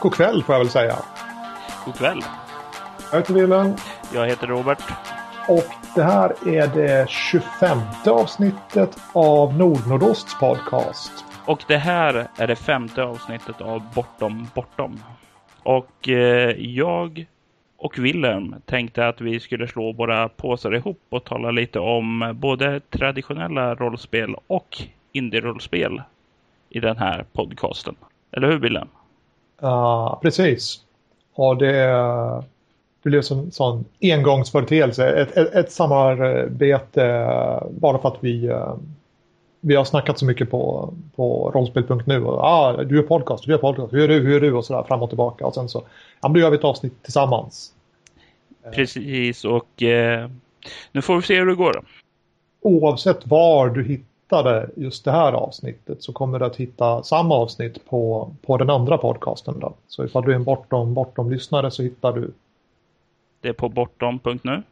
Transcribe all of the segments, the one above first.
God kväll får jag väl säga. God kväll. Jag heter Wilhelm. Jag heter Robert. Och det här är det 25 avsnittet av Nordnordosts podcast. Och det här är det femte avsnittet av Bortom Bortom. Och eh, jag och Wilhelm tänkte att vi skulle slå våra påsar ihop och tala lite om både traditionella rollspel och indie-rollspel i den här podcasten. Eller hur Wilhelm? Ja, precis. Och det, det blev en sån engångsföreteelse. Ett, ett, ett samarbete bara för att vi, vi har snackat så mycket på, på rollspel.nu. Ah, du gör podcast, du gör podcast, hur är du, hur är du och sådär fram och tillbaka. Och sen så, ja, då gör vi ett avsnitt tillsammans. Precis och eh, nu får vi se hur det går. Oavsett var du hittade just det här avsnittet så kommer du att hitta samma avsnitt på, på den andra podcasten. Då. Så ifall du är en bortom, bortom lyssnare så hittar du det är på bortom.nu.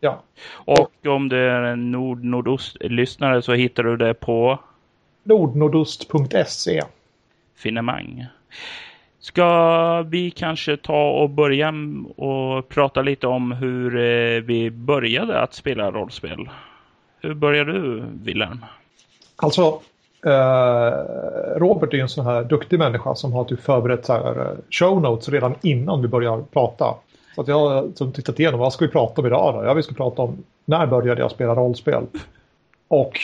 Ja. Och om du är en nord-nordost-lyssnare så hittar du det på nordnordost.se. Finemang. Ska vi kanske ta och börja och prata lite om hur eh, vi började att spela rollspel? Hur började du, Wilhelm? Alltså, eh, Robert är ju en sån här duktig människa som har typ förberett så här eh, show notes redan innan vi börjar prata. Så att jag har som tittat igenom, vad ska vi prata om idag då? Ja, vi ska prata om när började jag spela rollspel? Och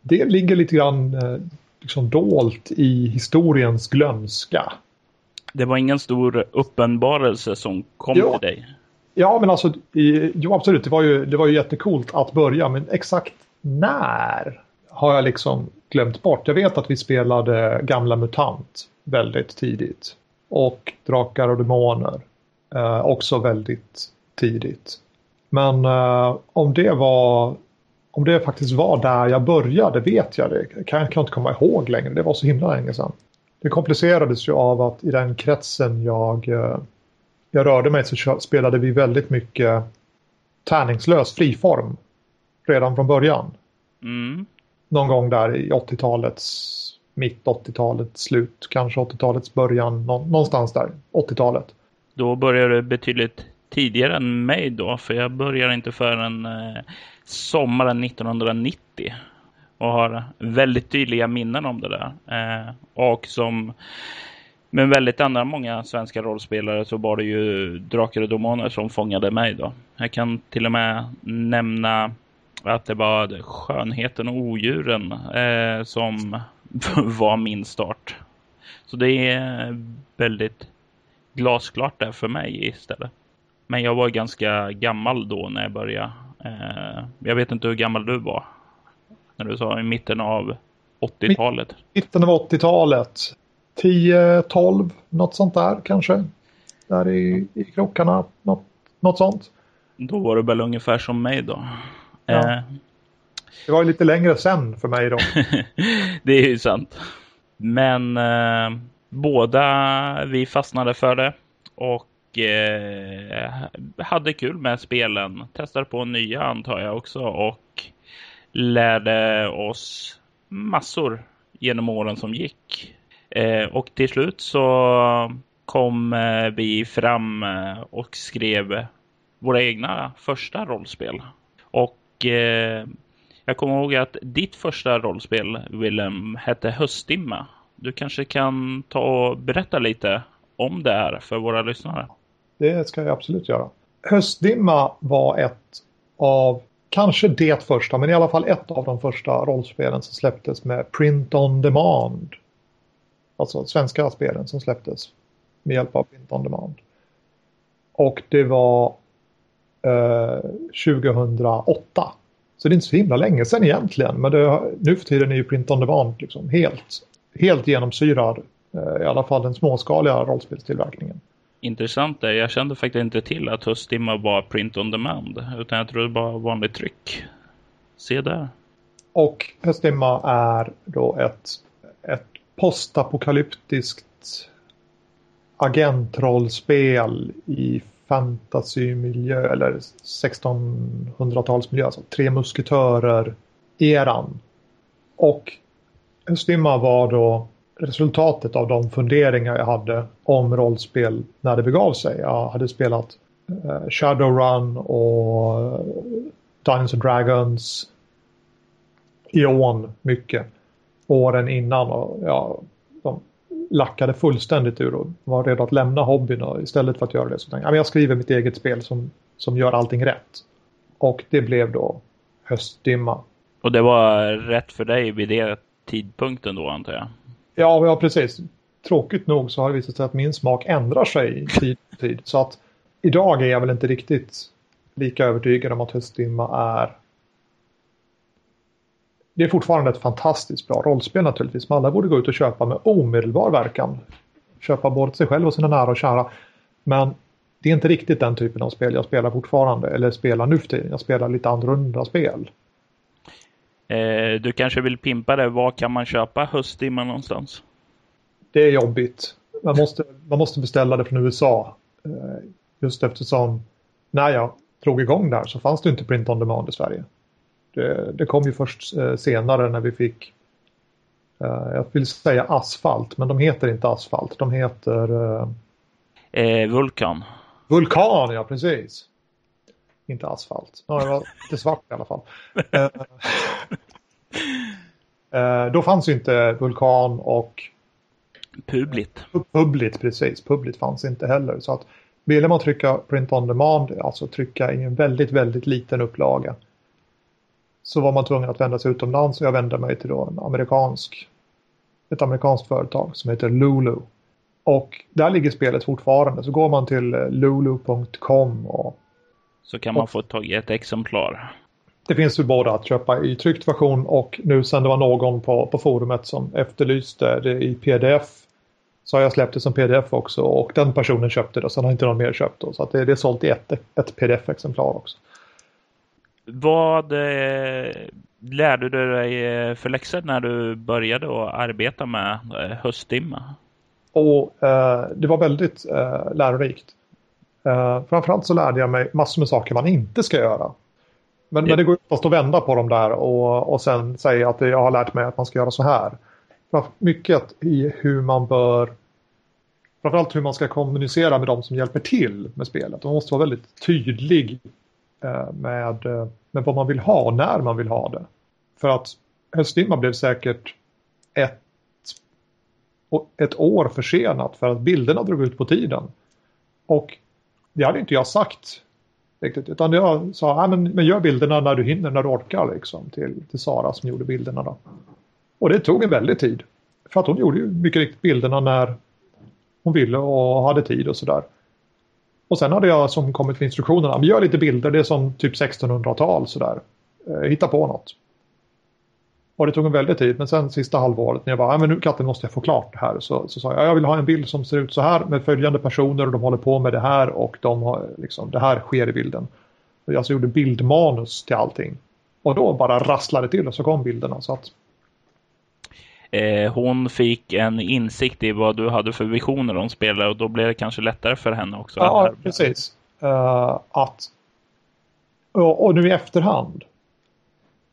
det ligger lite grann eh, liksom dolt i historiens glömska. Det var ingen stor uppenbarelse som kom jo. till dig? Ja, men alltså, i, jo absolut, det var, ju, det var ju jättekult att börja, men exakt när har jag liksom glömt bort. Jag vet att vi spelade gamla MUTANT väldigt tidigt. Och Drakar och Demoner eh, också väldigt tidigt. Men eh, om det var om det faktiskt var där jag började vet jag det. Kan jag kan inte komma ihåg längre. Det var så himla länge sedan. Det komplicerades ju av att i den kretsen jag, eh, jag rörde mig så spelade vi väldigt mycket tärningslös friform redan från början. Mm. Någon gång där i 80-talets mitt 80-talets slut, kanske 80-talets början, någonstans där, 80-talet. Då började du betydligt tidigare än mig då, för jag började inte förrän eh, sommaren 1990 och har väldigt tydliga minnen om det där. Eh, och som med väldigt andra många svenska rollspelare så var det ju Drakar och Domaner som fångade mig då. Jag kan till och med nämna att det var Skönheten och Odjuren eh, som var min start. Så det är väldigt glasklart där för mig istället. Men jag var ganska gammal då när jag började. Eh, jag vet inte hur gammal du var. När du sa i mitten av 80-talet. Mitten av 80-talet. 10-12, något sånt där kanske. Där i, i krockarna, något, något sånt. Då var du väl ungefär som mig då. Ja. Eh. Det var lite längre sen för mig då. det är ju sant. Men eh, båda vi fastnade för det. Och eh, hade kul med spelen. Testade på nya antar jag också. Och lärde oss massor genom åren som gick. Eh, och till slut så kom eh, vi fram eh, och skrev våra egna första rollspel. Och Eh, jag kommer ihåg att ditt första rollspel, Willem, hette Höstdimma. Du kanske kan ta och berätta lite om det här för våra lyssnare. Det ska jag absolut göra. Höstdimma var ett av kanske det första, men i alla fall ett av de första rollspelen som släpptes med print on demand. Alltså svenska spelen som släpptes med hjälp av print on demand. Och det var eh, 2008. Så det är inte så himla länge sedan egentligen, men det, nu för tiden är ju print on demand liksom helt, helt genomsyrad. Eh, I alla fall den småskaliga rollspelstillverkningen intressant är, jag kände faktiskt inte till att Höstdimma var print on demand, utan jag trodde det var vanligt tryck. Se där. Och Höstdimma är då ett, ett postapokalyptiskt agentrollspel i fantasymiljö eller 1600-talsmiljö, alltså tre musketörer-eran. Och Höstdimma var då resultatet av de funderingar jag hade om rollspel när det begav sig. Jag hade spelat uh, Shadowrun och eh, Dungeons and Dragons, Eon mycket åren innan och jag lackade fullständigt ur och var redo att lämna hobbyn och istället för att göra det så tänkte jag jag skriver mitt eget spel som, som gör allting rätt. Och det blev då Höstdimma. Och det var rätt för dig vid det tidpunkten då antar jag? Ja, ja precis. Tråkigt nog så har det visat sig att min smak ändrar sig i tid tid. Så att idag är jag väl inte riktigt lika övertygad om att Höstdimma är det är fortfarande ett fantastiskt bra rollspel naturligtvis. Men alla borde gå ut och köpa med omedelbar verkan. Köpa både sig själv och sina nära och kära. Men det är inte riktigt den typen av spel jag spelar fortfarande. Eller spelar nu för tiden. Jag spelar lite annorlunda spel. Eh, du kanske vill pimpa det. Var kan man köpa Höstdimma någonstans? Det är jobbigt. Man måste, man måste beställa det från USA. Eh, just eftersom när jag drog igång där så fanns det inte print on demand i Sverige. Det, det kom ju först eh, senare när vi fick eh, jag vill säga asfalt, men de heter inte asfalt. De heter... Eh, vulkan. Vulkan, ja precis. Inte asfalt. Ja, det var lite svart i alla fall. då fanns ju inte Vulkan och... Publit. Publit, precis. Publit fanns inte heller. Så att ville man trycka print on demand, alltså trycka i en väldigt, väldigt liten upplaga så var man tvungen att vända sig utomlands och jag vände mig till då en amerikansk, ett amerikanskt företag som heter Lulu. Och där ligger spelet fortfarande. Så går man till eh, lulu.com och så kan man få tag i ett exemplar. Det finns ju både att köpa i tryckt version och nu sen det var någon på, på forumet som efterlyste det i pdf så har jag släppt det som pdf också och den personen köpte det och sen har inte någon mer köpt det. Så att det, det är sålt i ett, ett pdf-exemplar också. Vad eh, lärde du dig eh, för läxor när du började att arbeta med eh, höstdimma? Och, eh, det var väldigt eh, lärorikt. Eh, framförallt så lärde jag mig massor med saker man inte ska göra. Men det, men det går inte att vända på dem där och, och sen säga att jag har lärt mig att man ska göra så här. Mycket i hur man bör framförallt hur man ska kommunicera med de som hjälper till med spelet. Man måste vara väldigt tydlig Eh, med, eh, med vad man vill ha och när man vill ha det. För att Höstdimma blev säkert ett, ett år försenat för att bilderna drog ut på tiden. Och det hade inte jag sagt riktigt, utan jag sa, men, men gör bilderna när du hinner, när du orkar liksom, till, till Sara som gjorde bilderna då. Och det tog en väldig tid. För att hon gjorde ju mycket riktigt bilderna när hon ville och hade tid och sådär. Och sen hade jag som kommit för instruktionerna, men gör lite bilder, det är som typ 1600-tal sådär. Eh, hitta på något. Och det tog en väldig tid, men sen sista halvåret när jag bara, men nu katten måste jag få klart det här. Så, så sa jag, jag vill ha en bild som ser ut så här med följande personer och de håller på med det här och de har, liksom, det här sker i bilden. Jag alltså gjorde bildmanus till allting. Och då bara rasslade till och så kom bilderna. Så att eh, hon fick en insikt i vad du hade för visioner om spelare och då blev det kanske lättare för henne också. Ja, precis. Uh, att, och, och, nu i efterhand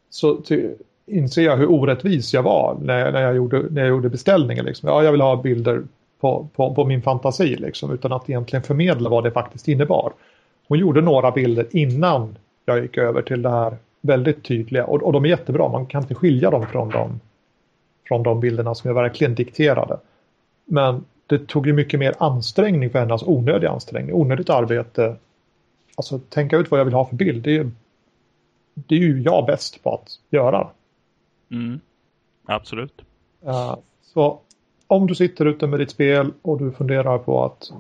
så ty, inser jag hur orättvis jag var när, när, jag, gjorde, när jag gjorde beställningen. Liksom. Ja, jag vill ha bilder på, på, på, min fantasi liksom, utan att egentligen förmedla vad det faktiskt innebar. Hon gjorde några bilder innan jag gick över till det här väldigt tydliga och, och de är jättebra. Man kan inte skilja dem från dem från de bilderna som jag verkligen dikterade. Men det tog ju mycket mer ansträngning för henne, alltså onödig ansträngning, onödigt arbete. Alltså tänka ut vad jag vill ha för bild, det är, det är ju jag bäst på att göra. Mm. Absolut. Uh, så om du sitter ute med ditt spel och du funderar på att,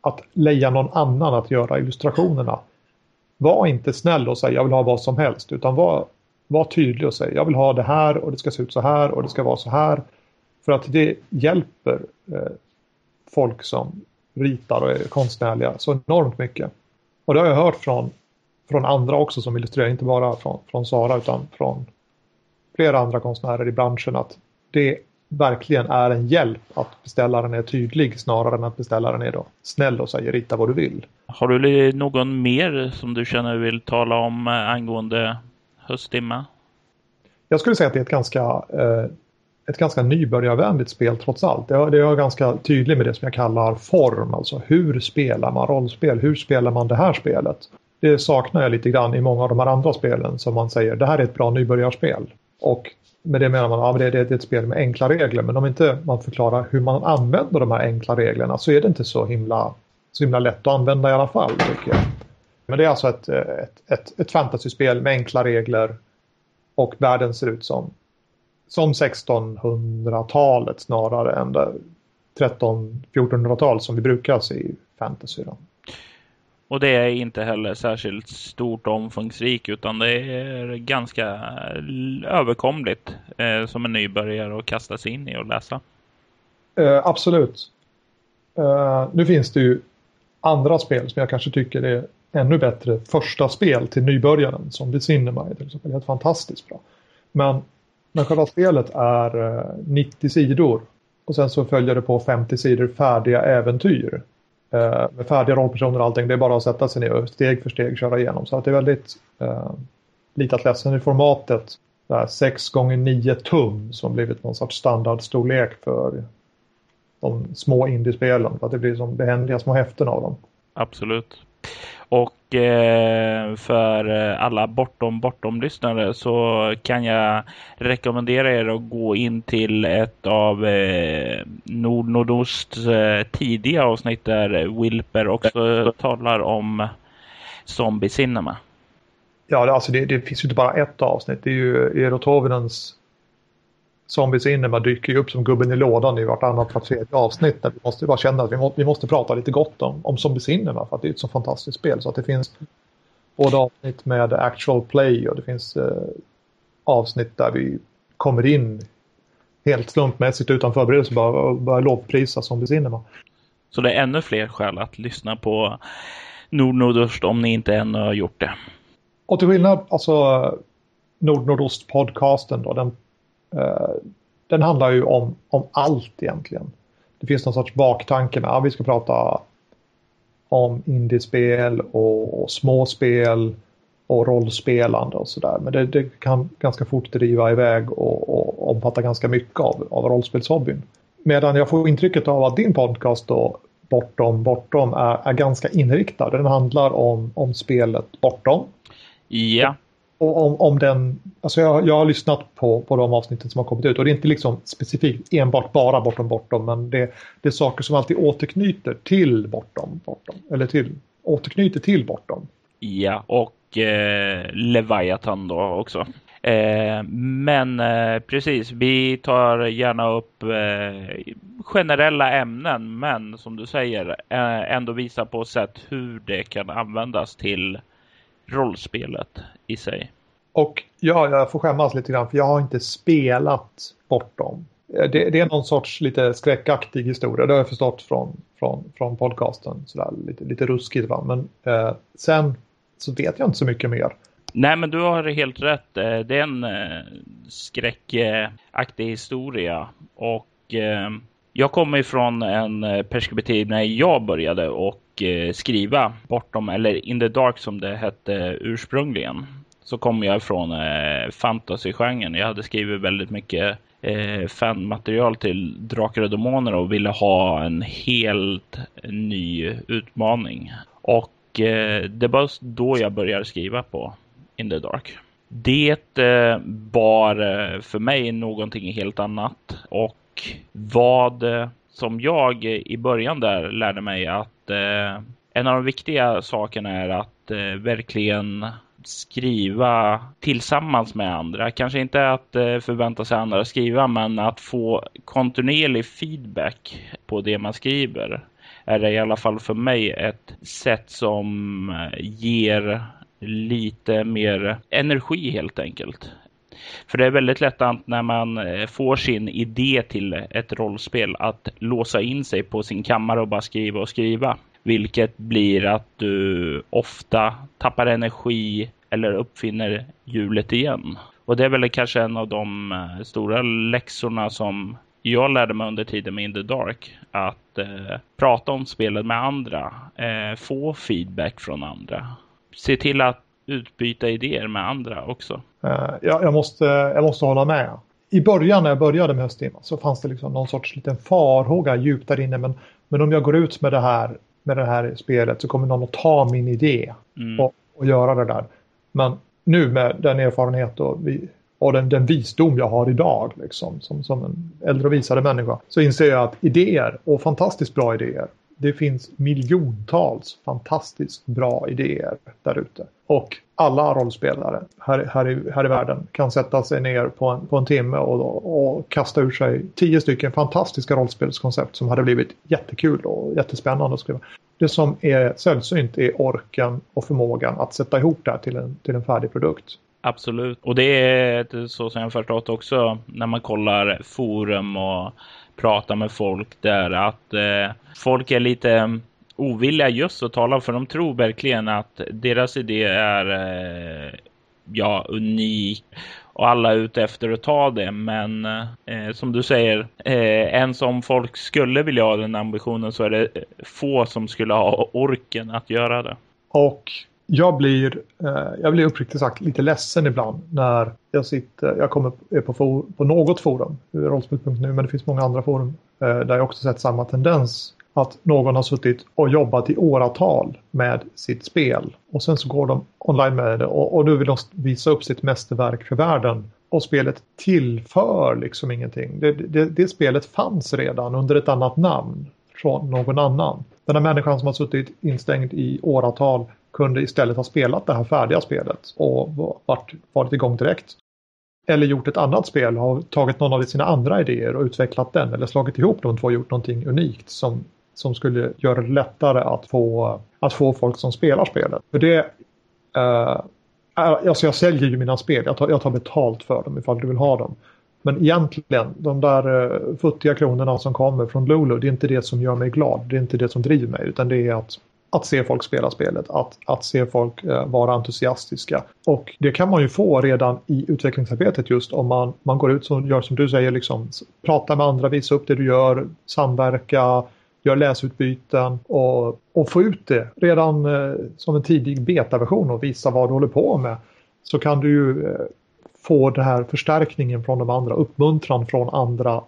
att leja någon annan att göra illustrationerna. Var inte snäll och säg jag vill ha vad som helst utan var var tydlig och säg jag vill ha det här och det ska se ut så här och det ska vara så här. För att det hjälper eh, folk som ritar och är konstnärliga så enormt mycket. Och det har jag hört från, från andra också som illustrerar, inte bara från, från Sara utan från flera andra konstnärer i branschen att det verkligen är en hjälp att beställaren är tydlig snarare än att beställaren är då snäll och säger rita vad du vill. Har du någon mer som du känner vill tala om eh, angående höstdimma? Jag skulle säga att det är ett ganska eh, ett ganska nybörjarvänligt spel trots allt. Det är, det är ganska tydlig med det som jag kallar form, alltså hur spelar man rollspel? Hur spelar man det här spelet? Det saknar jag lite grann i många av de här andra spelen som man säger, det här är ett bra nybörjarspel. Och med det menar man att ja, det, det är ett spel med enkla regler, men om inte man förklarar hur man använder de här enkla reglerna så är det inte så himla, så himla lätt att använda i alla fall, tycker jag. Men det är alltså ett, ett, ett, ett fantasyspel med enkla regler och världen ser ut som, som 1600-talet snarare än 13-1400-tal som vi brukar se i fantasy. Då. Och det är inte heller särskilt stort och omfångsrikt utan det är ganska överkomligt eh, som en nybörjare att kasta sig in i och läsa. Eh, absolut. Eh, nu finns det ju andra spel som jag kanske tycker är ännu bättre första spel till nybörjaren som The Cinema är till exempel helt fantastiskt bra. Men, men själva spelet är eh, 90 sidor och sen så följer det på 50 sidor färdiga äventyr. Eh, med färdiga rollpersoner och allting. Det är bara att sätta sig ner och steg för steg köra igenom. Så att det är väldigt eh, lite att läsa i formatet. 6 gånger 9 tum som blivit någon sorts standardstorlek för de små indiespelen. För att det blir som behändiga små häften av dem. Absolut. Och eh, för alla bortom bortom-lyssnare så kan jag rekommendera er att gå in till ett av eh, Nord Nordosts eh, tidiga avsnitt där Wilper också talar om Zombie Cinema. Ja, alltså det, det finns ju inte bara ett avsnitt. Det är ju Eero Tovinens Zombies Inema dyker ju upp som gubben i lådan i vartannat, vart tredje avsnitt. Där vi måste bara känna att vi, må, vi måste prata lite gott om, om Zombies Inema för att det är ett så fantastiskt spel. Så att det finns både avsnitt med actual play och det finns eh, avsnitt där vi kommer in helt slumpmässigt utan förberedelse bara och börjar lovprisa Zombies Inema. Så det är ännu fler skäl att lyssna på Nord-Nordost om ni inte ännu har gjort det. Och till skillnad, alltså Nord-Nordost-podcasten då, den Eh, den handlar ju om, om allt egentligen. Det finns någon sorts baktanke med att vi ska prata om indiespel och, och småspel och rollspelande och sådär. Men det, det, kan ganska fort driva iväg och, och omfatta ganska mycket av, av rollspelshobbyn. Medan jag får intrycket av att din podcast då Bortom Bortom är, är ganska inriktad. Den handlar om, om spelet Bortom. Ja och om, om den, alltså jag, jag har lyssnat på, på de avsnitten som har kommit ut och det är inte liksom specifikt enbart bara bortom bortom men det, det är saker som alltid återknyter till bortom bortom eller till återknyter till bortom. Ja och eh, Leviathan då också. Eh, men eh, precis, vi tar gärna upp eh, generella ämnen men som du säger eh, ändå visa på sätt hur det kan användas till rollspelet i sig. Och ja, jag får skämmas lite grann för jag har inte spelat bortom. Det, det är någon sorts lite skräckaktig historia, det har jag förstått från, från, från podcasten. Sådär, lite, lite ruskigt va, men eh, sen så vet jag inte så mycket mer. Nej, men du har helt rätt. Eh, det är en eh, skräckaktig historia och eh, jag kommer ifrån en perspektiv när jag började och Eh, skriva bortom, eller In the Dark som det hette ursprungligen, så kom jag från eh, fantasygenren. Jag hade skrivit väldigt mycket eh, fanmaterial till Drakar och Demoner och ville ha en helt ny utmaning. Och eh, det var då jag började skriva på In the Dark. Det eh, var eh, för mig någonting helt annat och vad eh, som jag i början där lärde mig att eh, en av de viktiga sakerna är att eh, verkligen skriva tillsammans med andra. Kanske inte att eh, förvänta sig andra att skriva, men att få kontinuerlig feedback på det man skriver är det i alla fall för mig ett sätt som eh, ger lite mer energi helt enkelt. För det är väldigt lätt att när man eh, får sin idé till ett rollspel att låsa in sig på sin kammare och bara skriva och skriva. Vilket blir att du ofta tappar energi eller uppfinner hjulet igen. Och det är väl kanske en av de eh, stora läxorna som jag lärde mig under tiden med In the Dark. Att eh, prata om spelet med andra. Eh, få feedback från andra. Se till att utbyta idéer med andra också. Uh, jag, jag, måste, jag måste hålla med. i början när jag började med Höstdimma så fanns det liksom någon sorts liten farhåga djupt där inne. Men, men om jag går ut med det här med det här spelet så kommer någon att ta min idé mm. och, och göra det där. Men nu med den erfarenhet och, vi, och den, den, visdom jag har idag liksom, som, som en äldre och visare människa så inser jag att idéer och fantastiskt bra idéer det finns miljontals fantastiskt bra idéer där ute. Och alla rollspelare här, här, i, här i världen kan sätta sig ner på en, på en timme och, och kasta ur sig tio stycken fantastiska rollspelskoncept som hade blivit jättekul och jättespännande att skriva. Det som är sällsynt är orken och förmågan att sätta ihop det här till en, till en färdig produkt. Absolut. Och det är så som jag förstått också när man kollar forum och pratar med folk där att eh, folk är lite ovilliga just att tala för de tror verkligen att deras idé är eh, ja, unik och alla är ute efter att ta det. Men eh, som du säger, eh, ens om folk skulle vilja ha den ambitionen så är det få som skulle ha orken att göra det. Och jag blir, eh, jag blir uppriktigt sagt lite ledsen ibland när jag sitter, jag kommer är på, for, på något forum, rollspel.nu, men det finns många andra forum eh, där jag också sett samma tendens. Att någon har suttit och jobbat i åratal med sitt spel och sen så går de online med det och, och nu vill de visa upp sitt mästerverk för världen. Och spelet tillför liksom ingenting. Det, det, det spelet fanns redan under ett annat namn från någon annan. Den här människan som har suttit instängd i åratal kunde istället ha spelat det här färdiga spelet och varit, varit igång direkt. Eller gjort ett annat spel, har tagit någon av sina andra idéer och utvecklat den eller slagit ihop de två och gjort någonting unikt som, som skulle göra det lättare att få, att få folk som spelar spelet. För det, eh, alltså jag säljer ju mina spel, jag tar, jag tar betalt för dem ifall du vill ha dem. Men egentligen, de där eh, futtiga kronorna som kommer från Lulu, det är inte det som gör mig glad. Det är inte det som driver mig, utan det är att att se folk spela spelet, att, att se folk eh, vara entusiastiska. Och det kan man ju få redan i utvecklingsarbetet just om man, man går ut och gör som du säger, liksom, prata med andra, visa upp det du gör, samverka, gör läsutbyten och, och få ut det redan eh, som en tidig betaversion och visa vad du håller på med. Så kan du ju eh, få den här förstärkningen från de andra, uppmuntran från andra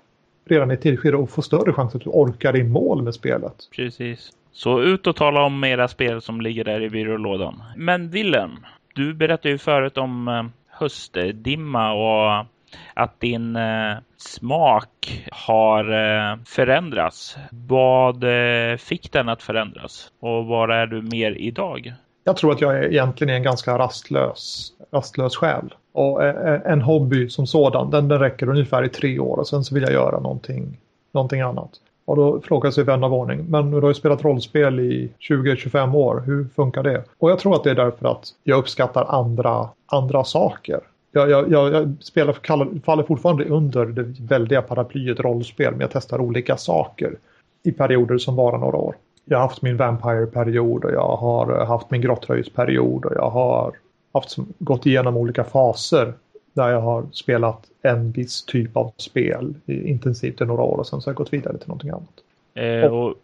redan i ett och få större chans att du orkar i mål med spelet. Precis. Så ut och tala om era spel som ligger där i byrålådan. Men Willem, du berättade ju förut om eh, höstdimma och att din eh, smak har eh, förändrats. Vad eh, fick den att förändras? Och var är du mer idag? Jag tror att jag är egentligen är en ganska rastlös, rastlös själ. Och eh, eh, en hobby som sådan, den, den räcker ungefär i tre år och sen så vill jag göra någonting, någonting annat. Och då frågar sig vän av ordning, men du har ju spelat rollspel i 20-25 år, hur funkar det? Och jag tror att det är därför att jag uppskattar andra, andra saker. Jag, jag, jag spelar, faller fortfarande under det väldiga paraplyet rollspel, men jag testar olika saker i perioder som varar några år. Jag har haft min Vampire-period och jag har haft min grottröjsperiod och jag har haft, gått igenom olika faser där jag har spelat en viss typ av spel intensivt i några år och sen så har jag gått vidare till någonting annat. Eh, och,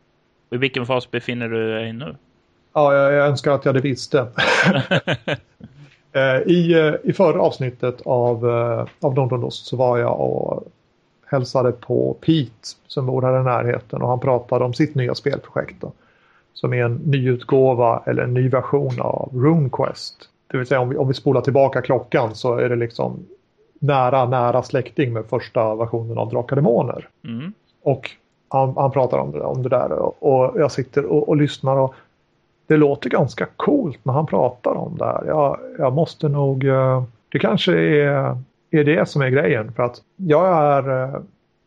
I vilken fas befinner du dig nu? Ja, jag, jag önskar att jag hade visste. Eh, I, eh, I förra avsnittet av, eh, av Londondost så var jag och hälsade på Pete som bor här i närheten och han pratade om sitt nya spelprojekt. Då, som är en nyutgåva eller en ny version av RuneQuest. Det vill säga om vi, om vi spolar tillbaka klockan så är det liksom nära, nära släkting med första versionen av Drakar Demoner. Mm. Och han, han, pratar om det, om det där och, och jag sitter och, och, lyssnar och det låter ganska coolt när han pratar om det här. Jag, jag måste nog, eh, det kanske är, är det som är grejen för att jag är, eh,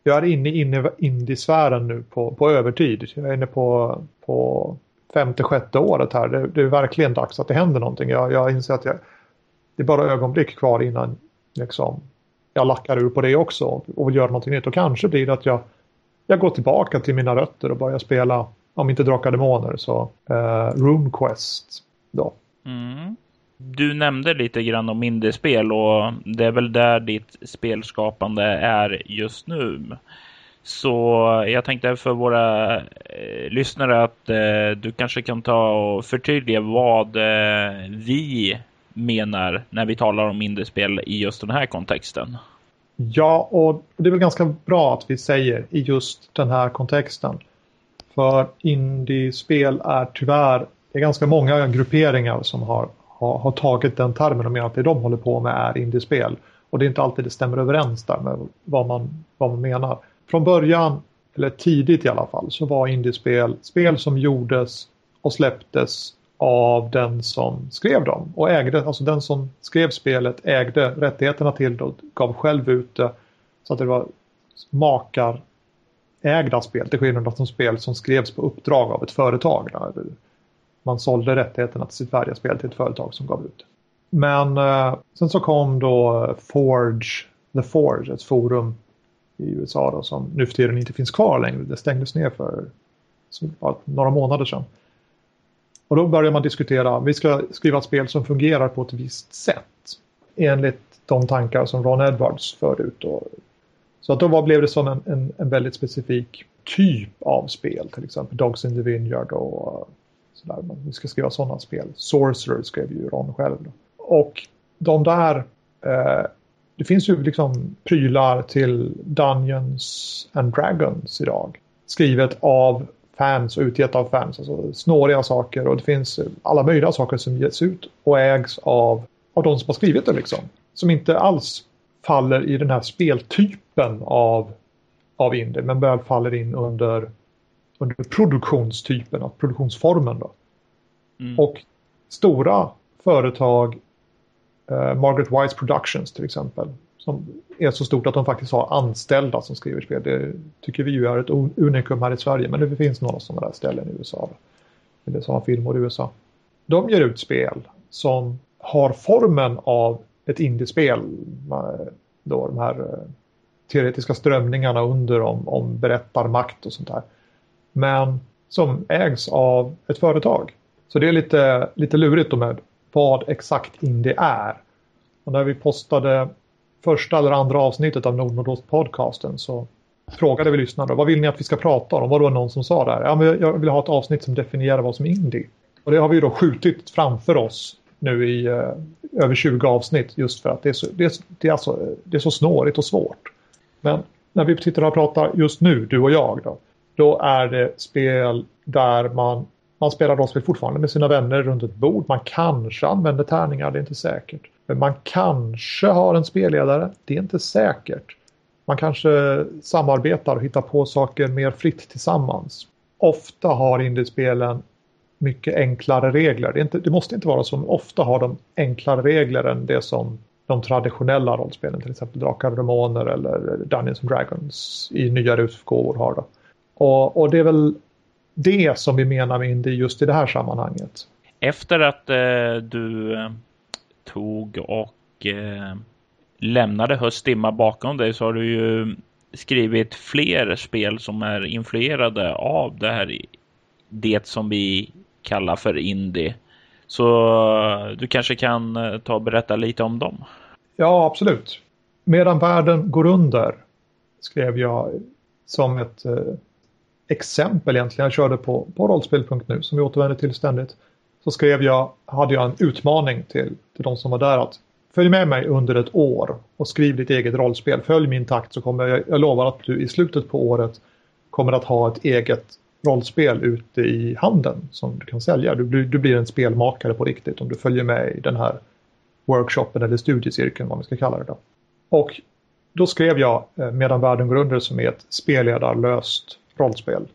jag är inne i indiesfären nu på, på övertid. Jag är inne på, på femte, sjätte året här. Det, det, är verkligen dags att det händer någonting. Jag, jag inser att jag, det är bara ögonblick kvar innan liksom, jag lackar ur på det också och vill göra någonting nytt. Och kanske blir det att jag, jag går tillbaka till mina rötter och börjar spela, om inte Drakar Demoner, så eh, RuneQuest då. Mm. Du nämnde lite grann om mindre spel och det är väl där ditt spelskapande är just nu. Så jag tänkte för våra eh, lyssnare att eh, du kanske kan ta och förtydliga vad eh, vi menar när vi talar om mindre spel i just den här kontexten. Ja, och det är väl ganska bra att vi säger i just den här kontexten. För indiespel är tyvärr, det är ganska många grupperingar som har, har, har tagit den termen och menar att det de håller på med är indiespel. Och det är inte alltid det stämmer överens där med vad man, vad man menar. Från början, eller tidigt i alla fall, så var indiespel spel som gjordes och släpptes av den som skrev dem och ägde, alltså den som skrev spelet ägde rättigheterna till det och gav själv ut det. Så att det var makar ägda spel till skillnad från spel som skrevs på uppdrag av ett företag. Där man sålde rättigheterna till sitt färdiga spel till ett företag som gav ut. Men eh, sen så kom då Forge, The Forge, ett forum i USA då, som nu för tiden inte finns kvar längre. Det stängdes ner för några månader sedan. Och då börjar man diskutera, vi ska skriva ett spel som fungerar på ett visst sätt. Enligt de tankar som Ron Edwards förde ut. Då. Så att då var, blev det som en, en, en, väldigt specifik typ av spel. Till exempel Dogs in the Vineyard och eh, sådär. Man vi ska skriva sådana spel. Sorcerer skrev ju Ron själv. Då. Och de där, eh, det finns ju liksom prylar till Dungeons and Dragons idag. Skrivet av fans och utgett av fans. Alltså snåriga saker och det finns alla möjliga saker som ges ut och ägs av, av de som har skrivit det liksom. Som inte alls faller i den här speltypen av, av indie men väl faller in under, under produktionstypen, produktionsformen. Då. Mm. Och stora företag, eh, Margaret Wise Productions till exempel, som är så stort att de faktiskt har anställda som skriver spel. Det tycker vi ju är ett unikum här i Sverige, men det finns några sådana där ställen i USA. Eller sådana firmor i USA. De ger ut spel som har formen av ett indiespel. Då de här eh, teoretiska strömningarna under om, om berättarmakt och sånt där. Men som ägs av ett företag. Så det är lite, lite lurigt då med vad exakt indie är. Och när vi postade första eller andra avsnittet av Nordnordost-podcasten så frågade vi lyssnarna vad vill ni att vi ska prata om? Var det någon som sa där? Ja, men jag vill ha ett avsnitt som definierar vad som är indie. Och det har vi då skjutit framför oss nu i eh, över 20 avsnitt just för att det är, så, det, är, det, är alltså, det är så snårigt och svårt. Men när vi sitter och pratar just nu, du och jag, då, då är det spel där man, man spelar rollspel fortfarande med sina vänner runt ett bord. Man kanske använder tärningar, det är inte säkert. Men man kanske har en spelledare, det är inte säkert. Man kanske samarbetar och hittar på saker mer fritt tillsammans. Ofta har indiespelen mycket enklare regler. Det, inte, det, måste inte vara så, ofta har de enklare regler än det som de traditionella rollspelen, till exempel Drakar och Demoner eller Dungeons and Dragons i nyare utgåvor har. Då. Och, och, det är väl det som vi menar med indie just i det här sammanhanget. Efter att eh, du eh, tog och eh, lämnade Höstdimma bakom dig så har du ju skrivit fler spel som är influerade av det här det som vi kallar för indie. Så eh, du kanske kan eh, ta och berätta lite om dem? Ja, absolut. Medan världen går under skrev jag som ett eh, exempel egentligen. Jag körde på, på rollspel.nu som vi återvänder till ständigt så skrev jag, hade jag en utmaning till, till de som var där att följ med mig under ett år och skriv ditt eget rollspel. Följ min takt så kommer jag, jag lovar att du i slutet på året kommer att ha ett eget rollspel ute i handeln som du kan sälja. Du blir, du blir en spelmakare på riktigt om du följer med i den här workshopen eller studiecirkeln vad man ska kalla det då. Och då skrev jag eh, Medan världen går under som är ett spelledarlöst rollspel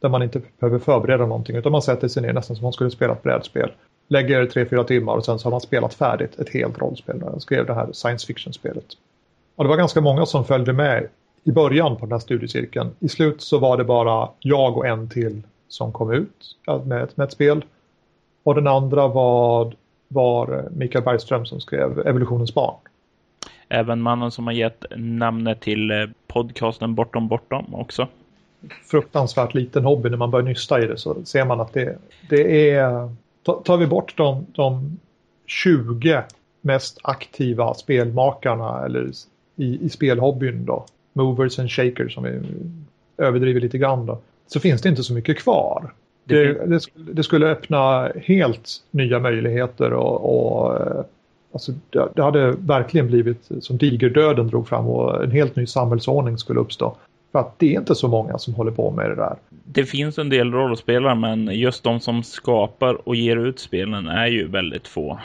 där man inte behöver förbereda någonting utan man sätter sig ner nästan som man skulle spela ett brädspel. Lägger tre, fyra timmar och sen så har man spelat färdigt ett helt rollspel. Jag skrev det här science fiction-spelet. Och det var ganska många som följde med i början på den här studiecirkeln. I slut så var det bara jag och en till som kom ut med ett, med ett spel. Och den andra var, var Mikael Bergström som skrev Evolutionens barn. Även mannen som har gett namnet till eh, podcasten Bortom Bortom också fruktansvärt liten hobby när man börjar nysta i det så ser man att det, det är... Tar vi bort de, de 20 mest aktiva spelmakarna eller i, i spelhobbyn då, movers and shakers som vi överdriver lite grann då, så finns det inte så mycket kvar. Det, det, det skulle öppna helt nya möjligheter och, och, Alltså, det, det hade verkligen blivit som digerdöden drog fram och en helt ny samhällsordning skulle uppstå. För att det är inte så många som håller på med det där. Det finns en del rollspelare men just de som skapar och ger ut spelen är ju väldigt få.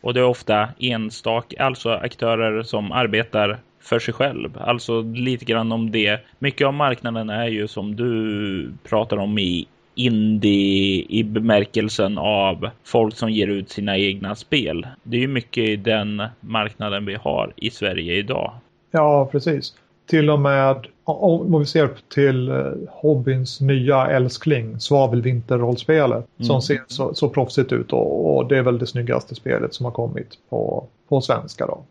Och det är ofta enstaka, alltså aktörer som arbetar för sig själv. Alltså lite grann om det. Mycket av marknaden är ju som du pratar om i indie i bemärkelsen av folk som ger ut sina egna spel. Det är ju mycket i den marknaden vi har i Sverige idag. Ja, precis. Till och med om vi ser till eh, hobbyns nya älskling, svavelvinterrollspelet, mm. som ser så, så proffsigt ut och, och, det är väl det snyggaste spelet som har kommit på, på svenska då.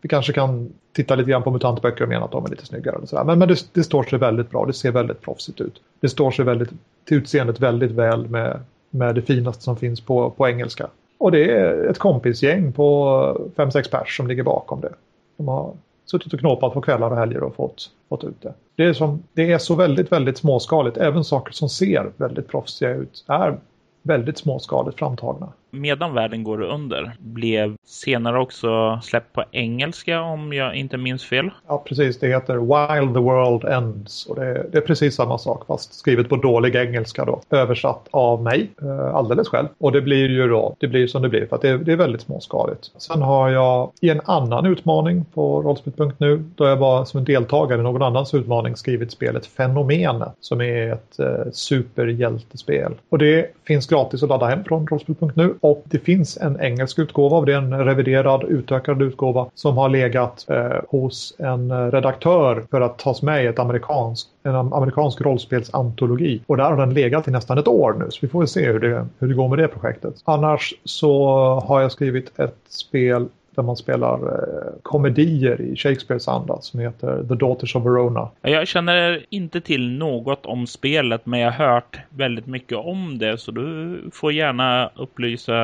Vi kanske kan titta lite grann på mutantböcker och mena att de är lite snyggare. Och sådär. Men, men det, det, står sig väldigt bra, det ser väldigt proffsigt ut. Det står sig väldigt, till utseendet väldigt väl med, med det finaste som finns på, på engelska. Och det är ett kompisgäng på 5-6 pers som ligger bakom det. De har suttit och knåpat på kvällar och helger och fått, fått ut det. Det är, som, det är så väldigt, väldigt småskaligt. Även saker som ser väldigt proffsiga ut är väldigt småskaligt framtagna. Medan världen går under blev senare också släppt på engelska om jag inte minns fel. Ja, precis. Det heter While the World Ends och det är, det är precis samma sak fast skrivet på dålig engelska då. Översatt av mig eh, alldeles själv. Och det blir ju då, det blir som det blir för att det, det är väldigt småskaligt. Sen har jag i en annan utmaning på rollspel.nu då jag var som en deltagare i någon annans utmaning skrivit spelet Fenomenet som är ett eh, superhjältespel. Och det finns gratis att ladda hem från rollspel.nu och det finns en engelsk utgåva av det, en reviderad utökad utgåva som har legat eh, hos en eh, redaktör för att tas med i ett amerikanskt en amerikansk rollspelsantologi. Och där har den legat i nästan ett år nu, så vi får väl se hur det, hur det går med det projektet. Annars så har jag skrivit ett spel där man spelar eh, komedier i Shakespeares anda som heter The Daughters of Verona. Jag känner inte till något om spelet men jag har hört väldigt mycket om det så du får gärna upplysa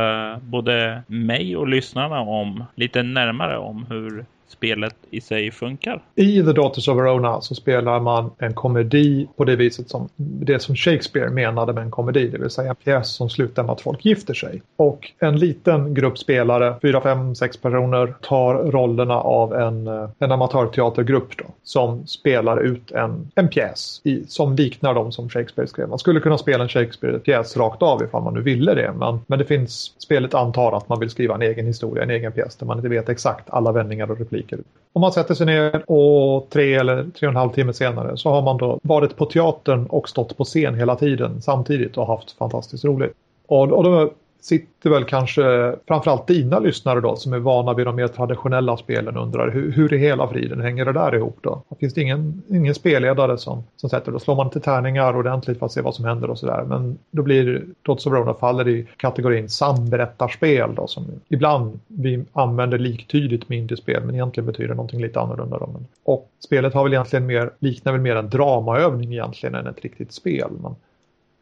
både mig och lyssnarna om lite närmare om hur spelet i sig funkar. I The Daughters of Verona så spelar man en komedi på det viset som det som Shakespeare menade med en komedi, det vill säga en pjäs som slutar med att folk gifter sig. Och en liten grupp spelare, fyra, fem, sex personer, tar rollerna av en, eh, en amatörteatergrupp då, som spelar ut en, en pjäs i, som liknar de som Shakespeare skrev. Man skulle kunna spela en Shakespeare-pjäs rakt av ifall man nu ville det, men, men det finns, spelet antar att man vill skriva en egen historia, en egen pjäs där man inte vet exakt alla vändningar och repliker repliker. Om man sätter sig ner och tre eller tre och en halv timme senare så har man då varit på teatern och stått på scen hela tiden samtidigt och haft fantastiskt roligt. Och, och då sitter väl kanske framförallt dina lyssnare då som är vana vid de mer traditionella spelen undrar hur, hur i hela friden hänger det där ihop då? Finns det ingen, ingen spelledare som, som sätter då slår man inte tärningar ordentligt för att se vad som händer och sådär men då blir Dots of Rona faller i kategorin samberättarspel då som ibland vi använder liktydigt med indiespel men egentligen betyder någonting lite annorlunda då. Och spelet har väl egentligen mer, liknar väl mer en dramaövning egentligen än ett riktigt spel. Men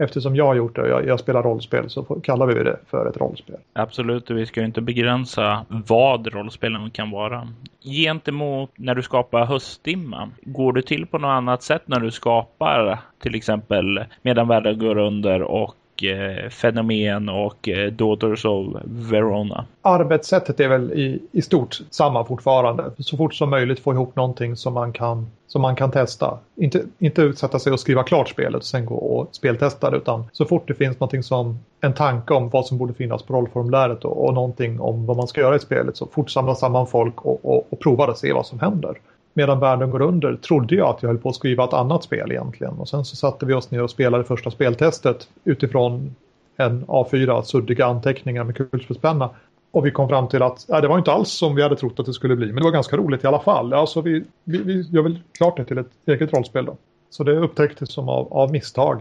eftersom jag har gjort det och jag, jag spelar rollspel så kallar vi det för ett rollspel. Absolut, och vi ska ju inte begränsa vad rollspelen kan vara. Gentemot när du skapar höstdimma, går det till på något annat sätt när du skapar till exempel Medan världen går under och Eh, fenomen och eh, Daughters of Verona. Arbetssättet är väl i, i stort samma fortfarande. Så fort som möjligt få ihop någonting som man kan, som man kan testa. Inte, inte utsätta sig och skriva klart spelet och sen gå och speltesta det utan så fort det finns någonting som en tanke om vad som borde finnas på rollformuläret och, och någonting om vad man ska göra i spelet så fort samla samman folk och, och, och prova det och se vad som händer medan världen går under trodde jag att jag höll på att skriva ett annat spel egentligen. Och sen så satte vi oss ner och spelade första speltestet utifrån en A4 suddiga anteckningar med kulspetspenna. Och vi kom fram till att nej, det var inte alls som vi hade trott att det skulle bli. Men det var ganska roligt i alla fall. Alltså vi, vi, vi gör väl klart det till ett eget rollspel då. Så det upptäcktes som av, av misstag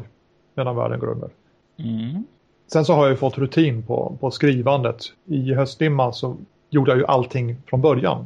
medan världen går under. Mm. Sen så har jag ju fått rutin på, på skrivandet. I höstdimma så gjorde jag ju allting från början.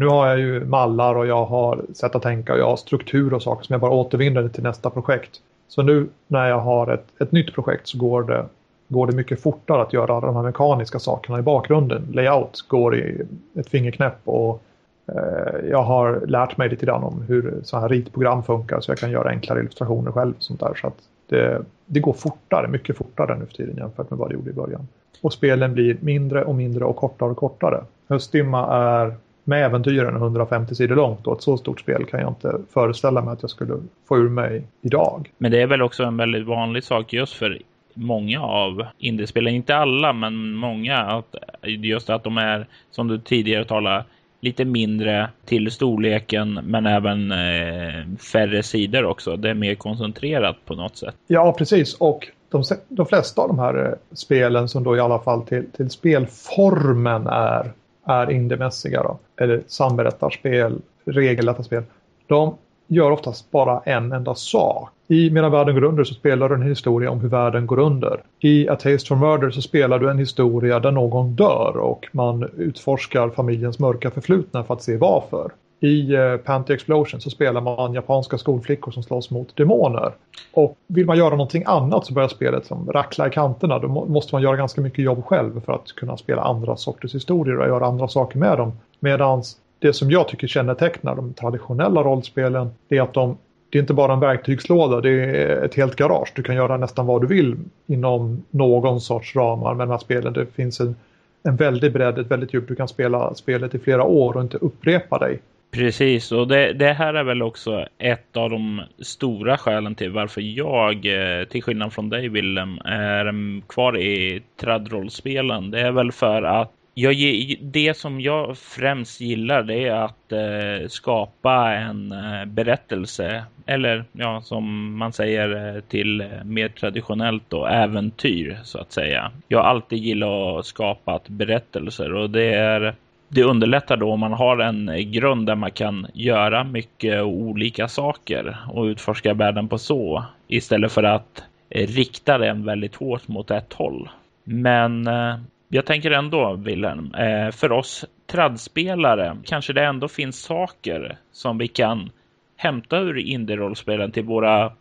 Nu har jag ju mallar och jag har sätt att tänka och jag har struktur och saker som jag bara återvinner till nästa projekt. Så nu när jag har ett, ett nytt projekt så går det, går det mycket fortare att göra de här mekaniska sakerna i bakgrunden. Layout går i ett fingerknäpp och eh, jag har lärt mig lite grann om hur så här ritprogram funkar så jag kan göra enklare illustrationer själv. Och sånt där. Så att det, det går fortare, mycket fortare nu för tiden jämfört med vad det gjorde i början. Och spelen blir mindre och mindre och kortare och kortare Höstdimma är med äventyren 150 sidor långt och ett så stort spel kan jag inte föreställa mig att jag skulle få ur mig idag. Men det är väl också en väldigt vanlig sak just för många av indiespelen, inte alla men många, att just att de är som du tidigare talade lite mindre till storleken men även eh, färre sidor också. Det är mer koncentrerat på något sätt. Ja, precis. Och de, de flesta av de här eh, spelen som då i alla fall till, till spelformen är, är indiemässiga då, eller samberättarspel, regellätta spel, de gör oftast bara en enda sak. I Medan världen går under så spelar du en historia om hur världen går under. I A Taste for Murder så spelar du en historia där någon dör och man utforskar familjens mörka förflutna för att se varför. I eh, Panty Explosion så spelar man japanska skolflickor som slåss mot demoner. Och vill man göra någonting annat så börjar spelet som rackla i kanterna. Då måste man göra ganska mycket jobb själv för att kunna spela andra sorters historier och göra andra saker med dem. Medan det som jag tycker kännetecknar de traditionella rollspelen är att de det är inte bara en verktygslåda, det är ett helt garage. Du kan göra nästan vad du vill inom någon sorts ramar med de här spelen. Det finns en, en väldig bredd, ett väldigt djup. Du kan spela spelet i flera år och inte upprepa dig. Precis, och det, det, här är väl också ett av de stora skälen till varför jag, eh, till skillnad från dig Willem, är kvar i tradrollspelen. Det är väl för att jag, det som jag främst gillar det är att eh, skapa en eh, berättelse eller ja, som man säger eh, till eh, mer traditionellt då, äventyr så att säga. Jag har alltid gillat att skapa berättelser och det är det underlättar då om man har en grund där man kan göra mycket olika saker och utforska världen på så istället för att rikta den väldigt hårt mot ett håll. Men eh, jag tänker ändå, Wilhelm, eh, för oss tradspelare kanske det ändå finns saker som vi kan hämta ur indie-rollspelen till våra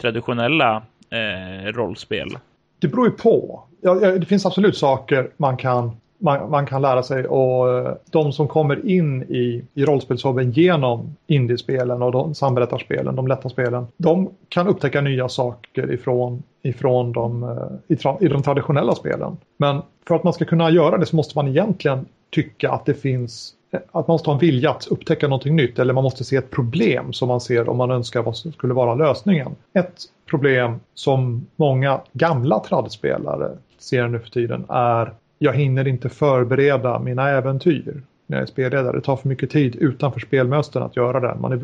traditionella eh, rollspel. Det beror ju på. Ja, det finns absolut saker man kan, man, man kan lära sig och eh, de som kommer in i, i rollspelshobben genom indiespelen och de samberättarspelen, de lätta spelen, de kan upptäcka nya saker ifrån ifrån de, eh, i, i, i de traditionella spelen. Men för att man ska kunna göra det så måste man egentligen tycka att det finns eh, att man måste ha en vilja att upptäcka någonting nytt eller man måste se ett problem som man ser om man önskar vad som skulle vara lösningen. Ett problem som många gamla tradspelare ser nu för tiden är jag hinner inte förbereda mina äventyr när jag är spelledare. Det tar för mycket tid utanför spelmösten att göra det. Man är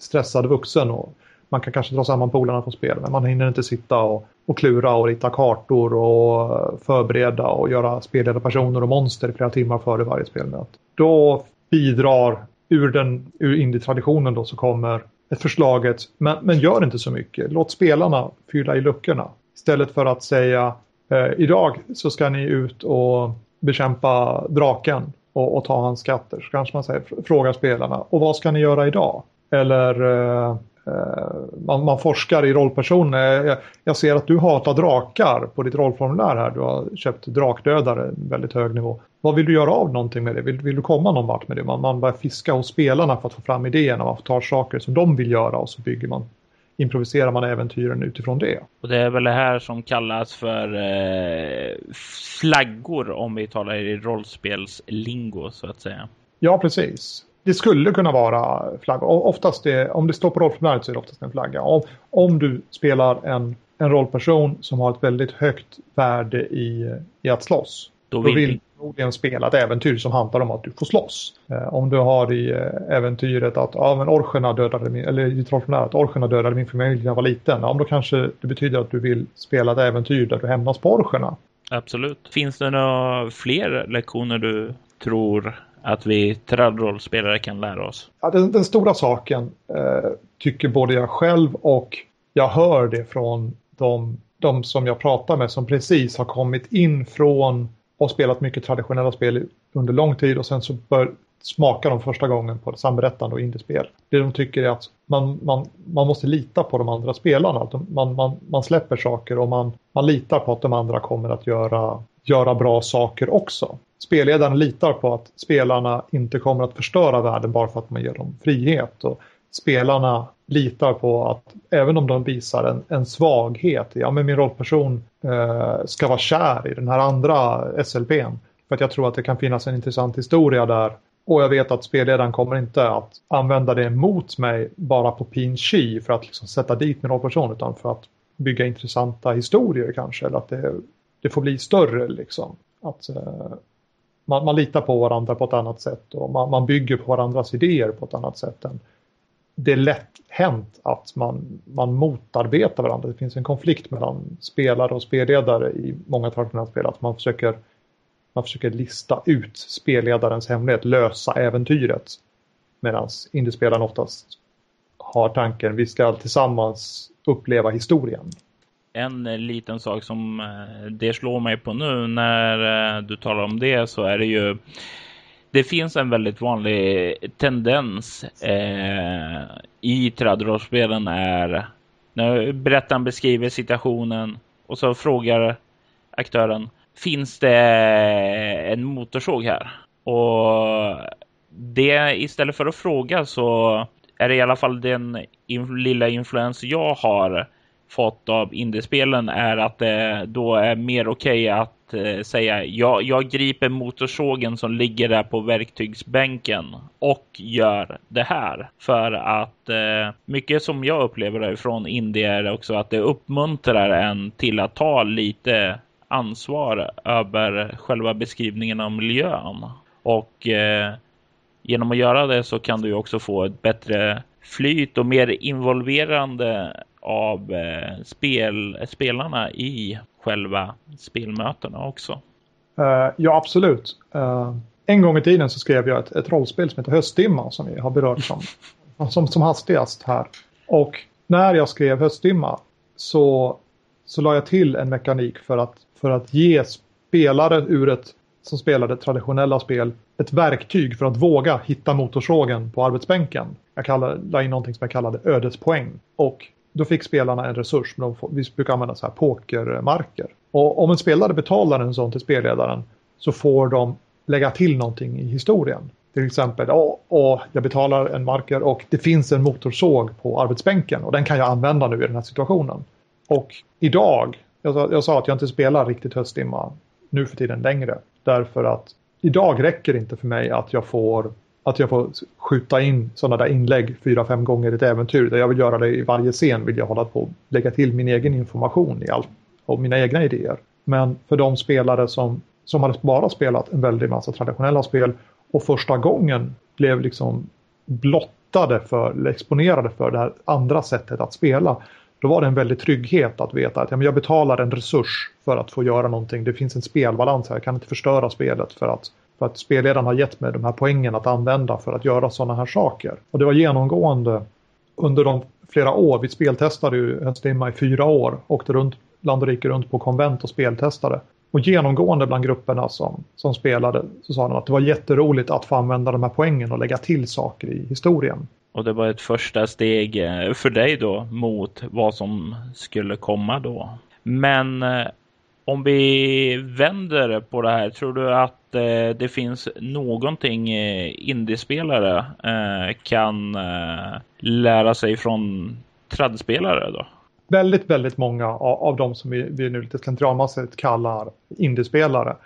stressad vuxen och man kan kanske dra samman polarna från spel men man hinner inte sitta och, och klura och rita kartor och förbereda och göra spelledarpersoner och monster i flera timmar före varje spelmöte. Då bidrar ur, den, ur indie-traditionen då så kommer ett förslaget, men, men gör inte så mycket. Låt spelarna fylla i luckorna. Istället för att säga eh, idag så ska ni ut och bekämpa draken och, och ta hans skatter. Så kanske man säger, frågar spelarna, och vad ska ni göra idag? Eller eh, eh man, man, forskar i rollpersoner. Eh, jag, jag, ser att du hatar drakar på ditt rollformulär här. Du har köpt drakdödare, väldigt hög nivå. Vad vill du göra av någonting med det? Vill, vill du komma någon vart med det? Man, man börjar fiska hos spelarna för att få fram idéerna. Man tar saker som de vill göra och så bygger man improviserar man äventyren utifrån det. Och det är väl det här som kallas för eh, flaggor om vi talar i rollspelslingo så att säga. Ja, precis det skulle kunna vara flagga. Oftast det, om det står på rollformuläret så är det oftast en flagga. Om, om du spelar en, en rollperson som har ett väldigt högt värde i, i att slåss. Då vill, då vill förmodligen spela ett äventyr som handlar om att du får slåss. Eh, om du har i eh, äventyret att ja, men orcherna dödade min, eller i rollformuläret att orcherna dödade min familj när jag var liten. Ja, då kanske det betyder att du vill spela ett äventyr där du hämnas på orcherna. Absolut. Finns det några fler lektioner du tror att vi trädrollspelare kan lära oss? Ja, den, den stora saken eh, tycker både jag själv och jag hör det från de, de som jag pratar med som precis har kommit in från och spelat mycket traditionella spel under lång tid och sen så bör, smaka de första gången på samberättande och indiespel. Det de tycker är att man, man, man måste lita på de andra spelarna. Man, man, man släpper saker och man, man litar på att de andra kommer att göra, göra bra saker också spelledaren litar på att spelarna inte kommer att förstöra världen bara för att man ger dem frihet. Och spelarna litar på att även om de visar en, en svaghet, ja men min rollperson eh, ska vara kär i den här andra SLPn. För att jag tror att det kan finnas en intressant historia där. Och jag vet att spelledaren kommer inte att använda det mot mig bara på pin chi för att liksom sätta dit min rollperson utan för att bygga intressanta historier kanske. Eller att det, det får bli större liksom. Att eh, man, man litar på varandra på ett annat sätt och man, man bygger på varandras idéer på ett annat sätt än det är lätt hänt att man, man motarbetar varandra. Det finns en konflikt mellan spelare och spelledare i många traditionella spel. Att man försöker, man försöker lista ut spelledarens hemlighet, lösa äventyret. Medan indiespelaren oftast har tanken vi ska tillsammans uppleva historien. En liten sak som eh, det slår mig på nu när eh, du talar om det så är det ju det finns en väldigt vanlig tendens eh, i trädrollspelen är när berättaren beskriver situationen och så frågar aktören finns det en motorsåg här? Och det istället för att fråga så är det i alla fall den lilla influens jag har fått av indiespelen är att det då är mer okej okay att eh, säga jag, jag griper motorsågen som ligger där på verktygsbänken och gör det här. För att eh, mycket som jag upplever därifrån från indie är också att det uppmuntrar en till att ta lite ansvar över själva beskrivningen av miljön. Och eh, genom att göra det så kan du också få ett bättre flyt och mer involverande av eh, spel, spelarna i själva spelmötena också. Uh, ja, absolut. Uh, en gång i tiden så skrev jag ett, ett rollspel som heter Höstdimma som vi har berört som, som, som hastigast här. Och när jag skrev Höstdimma så, så la jag till en mekanik för att, för att ge spelare ur ett, som spelade traditionella spel ett verktyg för att våga hitta motorsågen på arbetsbänken. Jag kallade, la in någonting som jag kallade ödespoäng. Och då fick spelarna en resurs, men får, vi brukar använda så här pokermarker. Och om en spelare betalar en sån till spelledaren så får de lägga till någonting i historien. Till exempel, åh, åh, jag betalar en marker och det finns en motorsåg på arbetsbänken och den kan jag använda nu i den här situationen. Och idag, jag sa, jag sa att jag inte spelar riktigt höstdimma nu för tiden längre. Därför att idag räcker det inte för mig att jag får att jag får skjuta in sådana där inlägg fyra, fem gånger i ett äventyr. Där jag vill göra det i varje scen vill jag hålla på att lägga till min egen information i allt och mina egna idéer. Men för de spelare som, som hade bara spelat en väldig massa traditionella spel och första gången blev liksom blottade för, eller exponerade för det här andra sättet att spela. Då var det en väldig trygghet att veta att ja, men jag betalar en resurs för att få göra någonting. Det finns en spelbalans här, jag kan inte förstöra spelet för att för att spelledaren har gett mig de här poängen att använda för att göra sådana här saker. Och det var genomgående under de flera år. Vi speltestade ju en stimma i fyra år. Åkte runt, land och rike runt på konvent och speltestade. Och genomgående bland grupperna som, som spelade så sa de att det var jätteroligt att få använda de här poängen och lägga till saker i historien. Och det var ett första steg eh, för dig då mot vad som skulle komma då. Men eh, om vi vänder på det här, tror du att eh, det finns någonting eh, indiespelare eh, kan eh, lära sig från tradspelare då? Väldigt, väldigt många av, av de som vi, vi nu lite slentrianmässigt kallar indiespelare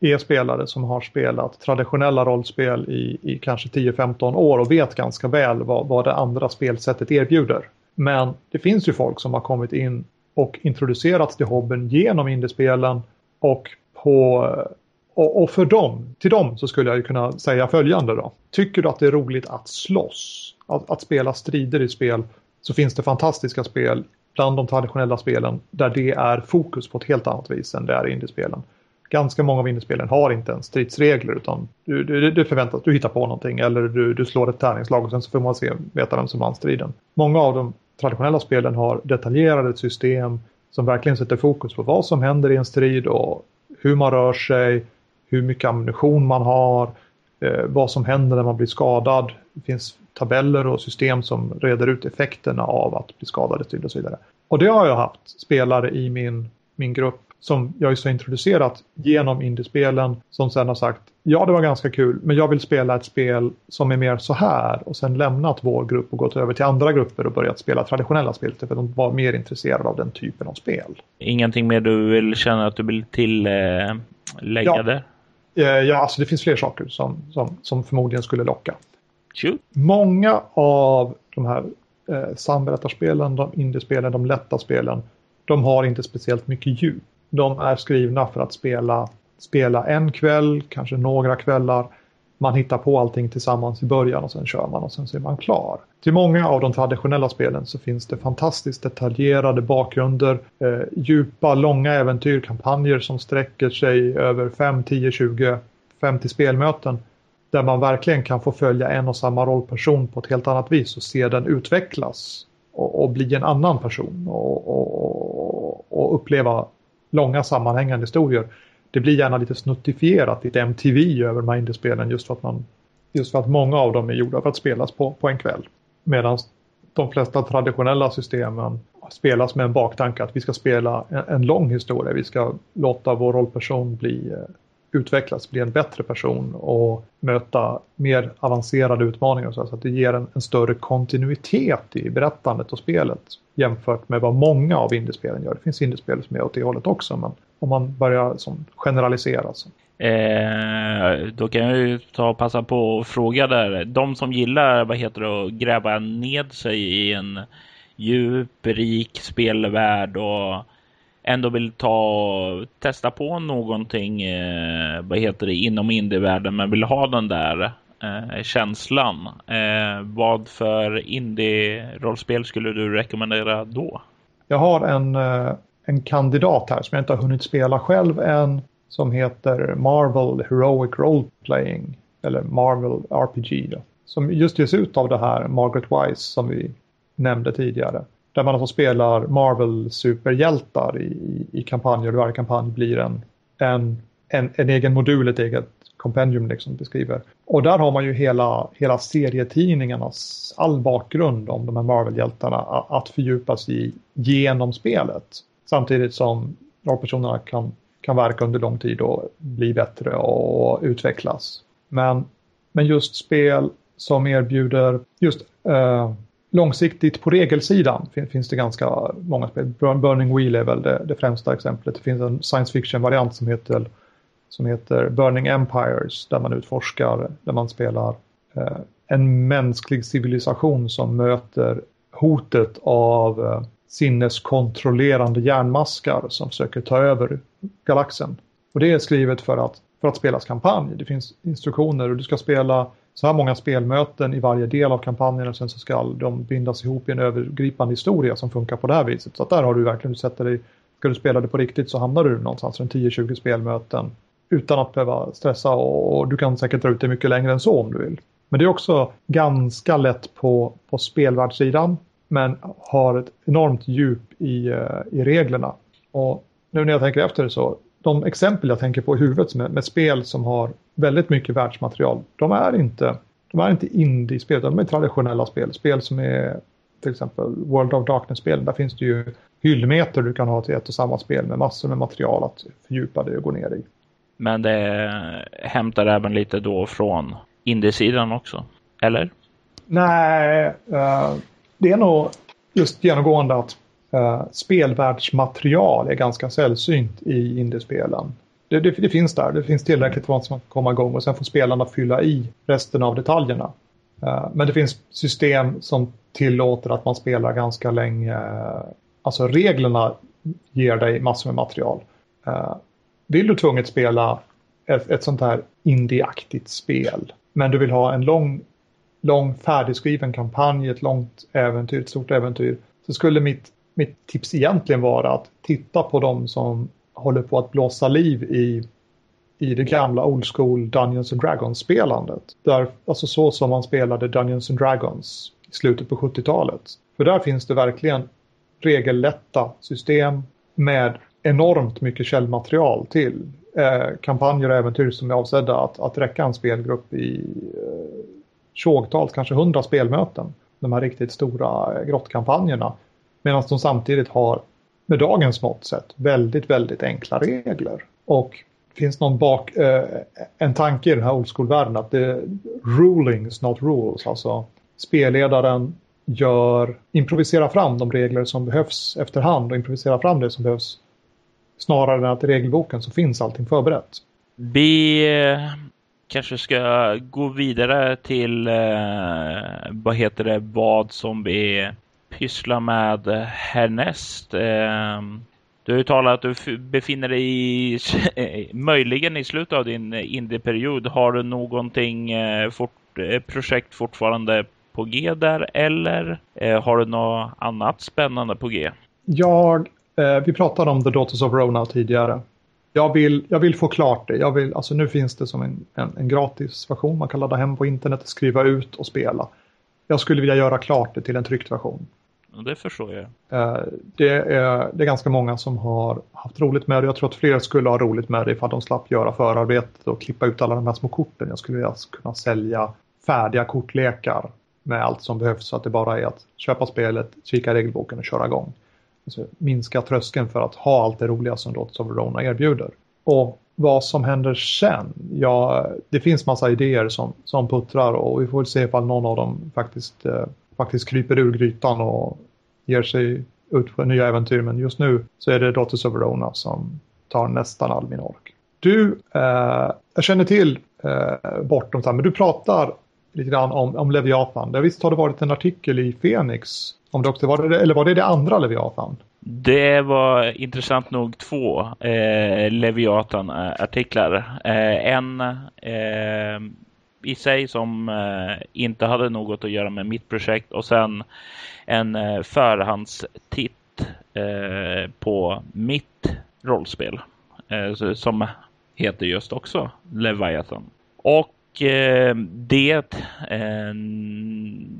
är spelare som har spelat traditionella rollspel i, i kanske 10-15 år och vet ganska väl vad, vad det andra spelsättet erbjuder. Men det finns ju folk som har kommit in och introducerats till hobbyn genom indiespelen och på och, och, för dem, till dem så skulle jag ju kunna säga följande då. Tycker du att det är roligt att slåss, att, att spela strider i spel, så finns det fantastiska spel bland de traditionella spelen där det är fokus på ett helt annat vis än det är i indiespelen. Ganska många av indiespelen har inte ens stridsregler utan du, du, du förväntas, du hittar på någonting eller du, du slår ett tärningslag och sen så får man se, veta vem som vann striden. Många av dem traditionella spelen har detaljerade system som verkligen sätter fokus på vad som händer i en strid och hur man rör sig, hur mycket ammunition man har, eh, vad som händer när man blir skadad. Det finns tabeller och system som reder ut effekterna av att bli skadad i strid och så vidare. Och det har jag haft spelare i min, min grupp som jag just har introducerat genom indiespelen som sen har sagt ja det var ganska kul men jag vill spela ett spel som är mer så här och sen lämnat vår grupp och gått över till andra grupper och börjat spela traditionella spel för de var mer intresserade av den typen av spel. Ingenting mer du vill känna att du vill tillägga ja. där? Eh, ja, alltså det finns fler saker som, som, som förmodligen skulle locka. Shoot. Många av de här eh, samberättarspelen, de indiespelen, de lätta spelen, de har inte speciellt mycket djup. De är skrivna för att spela, spela en kväll, kanske några kvällar. Man hittar på allting tillsammans i början och sen kör man och sen så är man klar. Till många av de traditionella spelen så finns det fantastiskt detaljerade bakgrunder, eh, djupa, långa äventyr, kampanjer som sträcker sig över 5, 10, 20, 50 spelmöten där man verkligen kan få följa en och samma rollperson på ett helt annat vis och se den utvecklas och, och bli en annan person och, och, och, uppleva långa sammanhängande historier. Det blir gärna lite snuttifierat, lite MTV över de här indiespelen just för att man just för att många av dem är gjorda för att spelas på, på en kväll. Medan de flesta traditionella systemen spelas med en baktanke att vi ska spela en, en lång historia. Vi ska låta vår rollperson bli eh, utvecklas, bli en bättre person och möta mer avancerade utmaningar. Så att det ger en, en, större kontinuitet i berättandet och spelet jämfört med vad många av indiespelen gör. Det finns indiespel som är åt det hållet också, men om man börjar som generalisera. Så. Eh, då kan jag ju ta och passa på och fråga där. De som gillar, vad heter det, att gräva ned sig i en djup, rik spelvärld och ändå vill ta testa på någonting, eh, vad heter det, inom indievärlden men vill ha den där eh, känslan. Eh, vad för indie-rollspel skulle du rekommendera då? Jag har en, eh, en kandidat här som jag inte har hunnit spela själv än som heter Marvel Heroic Role Playing eller Marvel RPG. Då, som just ges ut av det här Margaret Wise som vi nämnde tidigare. Där man alltså spelar Marvel-superhjältar i, i kampanjer varje kampanj blir en, en, en, en egen modul, ett eget kompendium liksom beskriver. Och där har man ju hela, hela serietidningarnas all bakgrund om de här Marvel-hjältarna att fördjupas i genom spelet. Samtidigt som rollpersonerna kan, kan verka under lång tid och bli bättre och utvecklas. Men, men just spel som erbjuder just uh, långsiktigt på regelsidan finns det ganska många spel. Burning Wheel är väl det, det främsta exemplet. Det finns en science fiction-variant som heter, som heter Burning Empires där man utforskar, där man spelar eh, en mänsklig civilisation som möter hotet av eh, sinneskontrollerande järnmaskar som försöker ta över galaxen. Och det är skrivet för att, för att spelas kampanj. Det finns instruktioner och du ska spela så här många spelmöten i varje del av kampanjen och sen så ska de bindas ihop i en övergripande historia som funkar på det här viset. Så att där har du verkligen, du sätter dig, ska du spela det på riktigt så hamnar du någonstans runt 10-20 spelmöten utan att behöva stressa och du kan säkert dra ut det mycket längre än så om du vill. Men det är också ganska lätt på, på spelvärldssidan men har ett enormt djup i, eh, i reglerna. Och nu när jag tänker efter så, de exempel jag tänker på i huvudet med, med spel som har väldigt mycket världsmaterial. De är inte, de är inte indie-spel, de är traditionella spel. Spel som är till exempel World of Darkness-spel. Där finns det ju hyllmeter du kan ha till ett och samma spel med massor med material att fördjupa dig och gå ner i. Men det hämtar även lite då från indiesidan också, eller? Nej, uh, det är nog just genomgående att eh, spelvärldsmaterial är ganska sällsynt i indiespelen det, det, det, finns där. Det finns tillräckligt för att man ska komma igång och sen får spelarna fylla i resten av detaljerna. Eh, men det finns system som tillåter att man spelar ganska länge. Alltså reglerna ger dig massor med material. Eh, vill du tvunget spela ett, ett sånt här indieaktigt spel men du vill ha en lång, lång färdigskriven kampanj, ett långt äventyr, ett stort äventyr så skulle mitt, mitt tips egentligen vara att titta på de som håller på att blåsa liv i, i det gamla old school Dungeons and Dragons-spelandet. Där, alltså så som man spelade Dungeons and Dragons i slutet på 70-talet. För där finns det verkligen regellätta system med enormt mycket källmaterial till. Eh, kampanjer och äventyr som är avsedda att, att räcka en spelgrupp i eh, tjogtals, kanske hundra spelmöten. De här riktigt stora grottkampanjerna. Medan de samtidigt har med dagens mått sett väldigt, väldigt enkla regler. Och det finns någon bak, eh, en tanke i den här old school-världen att det är rulings not rules. Alltså spelledaren gör, improviserar fram de regler som behövs efterhand och improviserar fram det som behövs snarare än att i regelboken så finns allting förberett. Vi kanske ska gå vidare till eh, vad heter det, vad som vi pyssla med eh, härnäst. Ehm, du har ju talat att du befinner dig i, möjligen i slutet av din eh, indieperiod. Har du någonting eh, fort, projekt fortfarande på G där eller har du något annat spännande på G? Jag, eh, vi pratade om The Daughters of Rona tidigare. Jag vill, jag vill få klart det. Jag vill, alltså nu finns det som en, en, en gratis version man kan ladda hem på internet, skriva ut och spela. Jag skulle vilja göra klart det till en tryckt version. Det förstår jag. Eh, det är, det är ganska många som har haft roligt med det. Jag tror att fler skulle ha roligt med det ifall de slapp göra förarbetet och klippa ut alla de här små korten. Jag skulle vilja kunna sälja färdiga kortlekar med allt som behövs så att det bara är att köpa spelet, kika i regelboken och köra igång. Alltså, minska tröskeln för att ha allt det roliga som Dots of Rona erbjuder. Och vad som händer sen? Ja, det finns massa idéer som, som puttrar och vi får väl se ifall någon av dem faktiskt, eh, faktiskt kryper ur grytan och ger sig ut på nya äventyr. Men just nu så är det Daughters of Verona som tar nästan all min ork. Du, eh, jag känner till eh, bortom, men du pratar lite grann om, om Leviathan. Där visst har det varit en artikel i Phoenix om det också var det, eller var det det andra Leviathan? Det var intressant nog två eh, Leviathan-artiklar. Eh, en eh, i sig som eh, inte hade något att göra med mitt projekt och sen en eh, förhandstitt eh, på mitt rollspel eh, som heter just också Leviathan. Och Eh, det eh,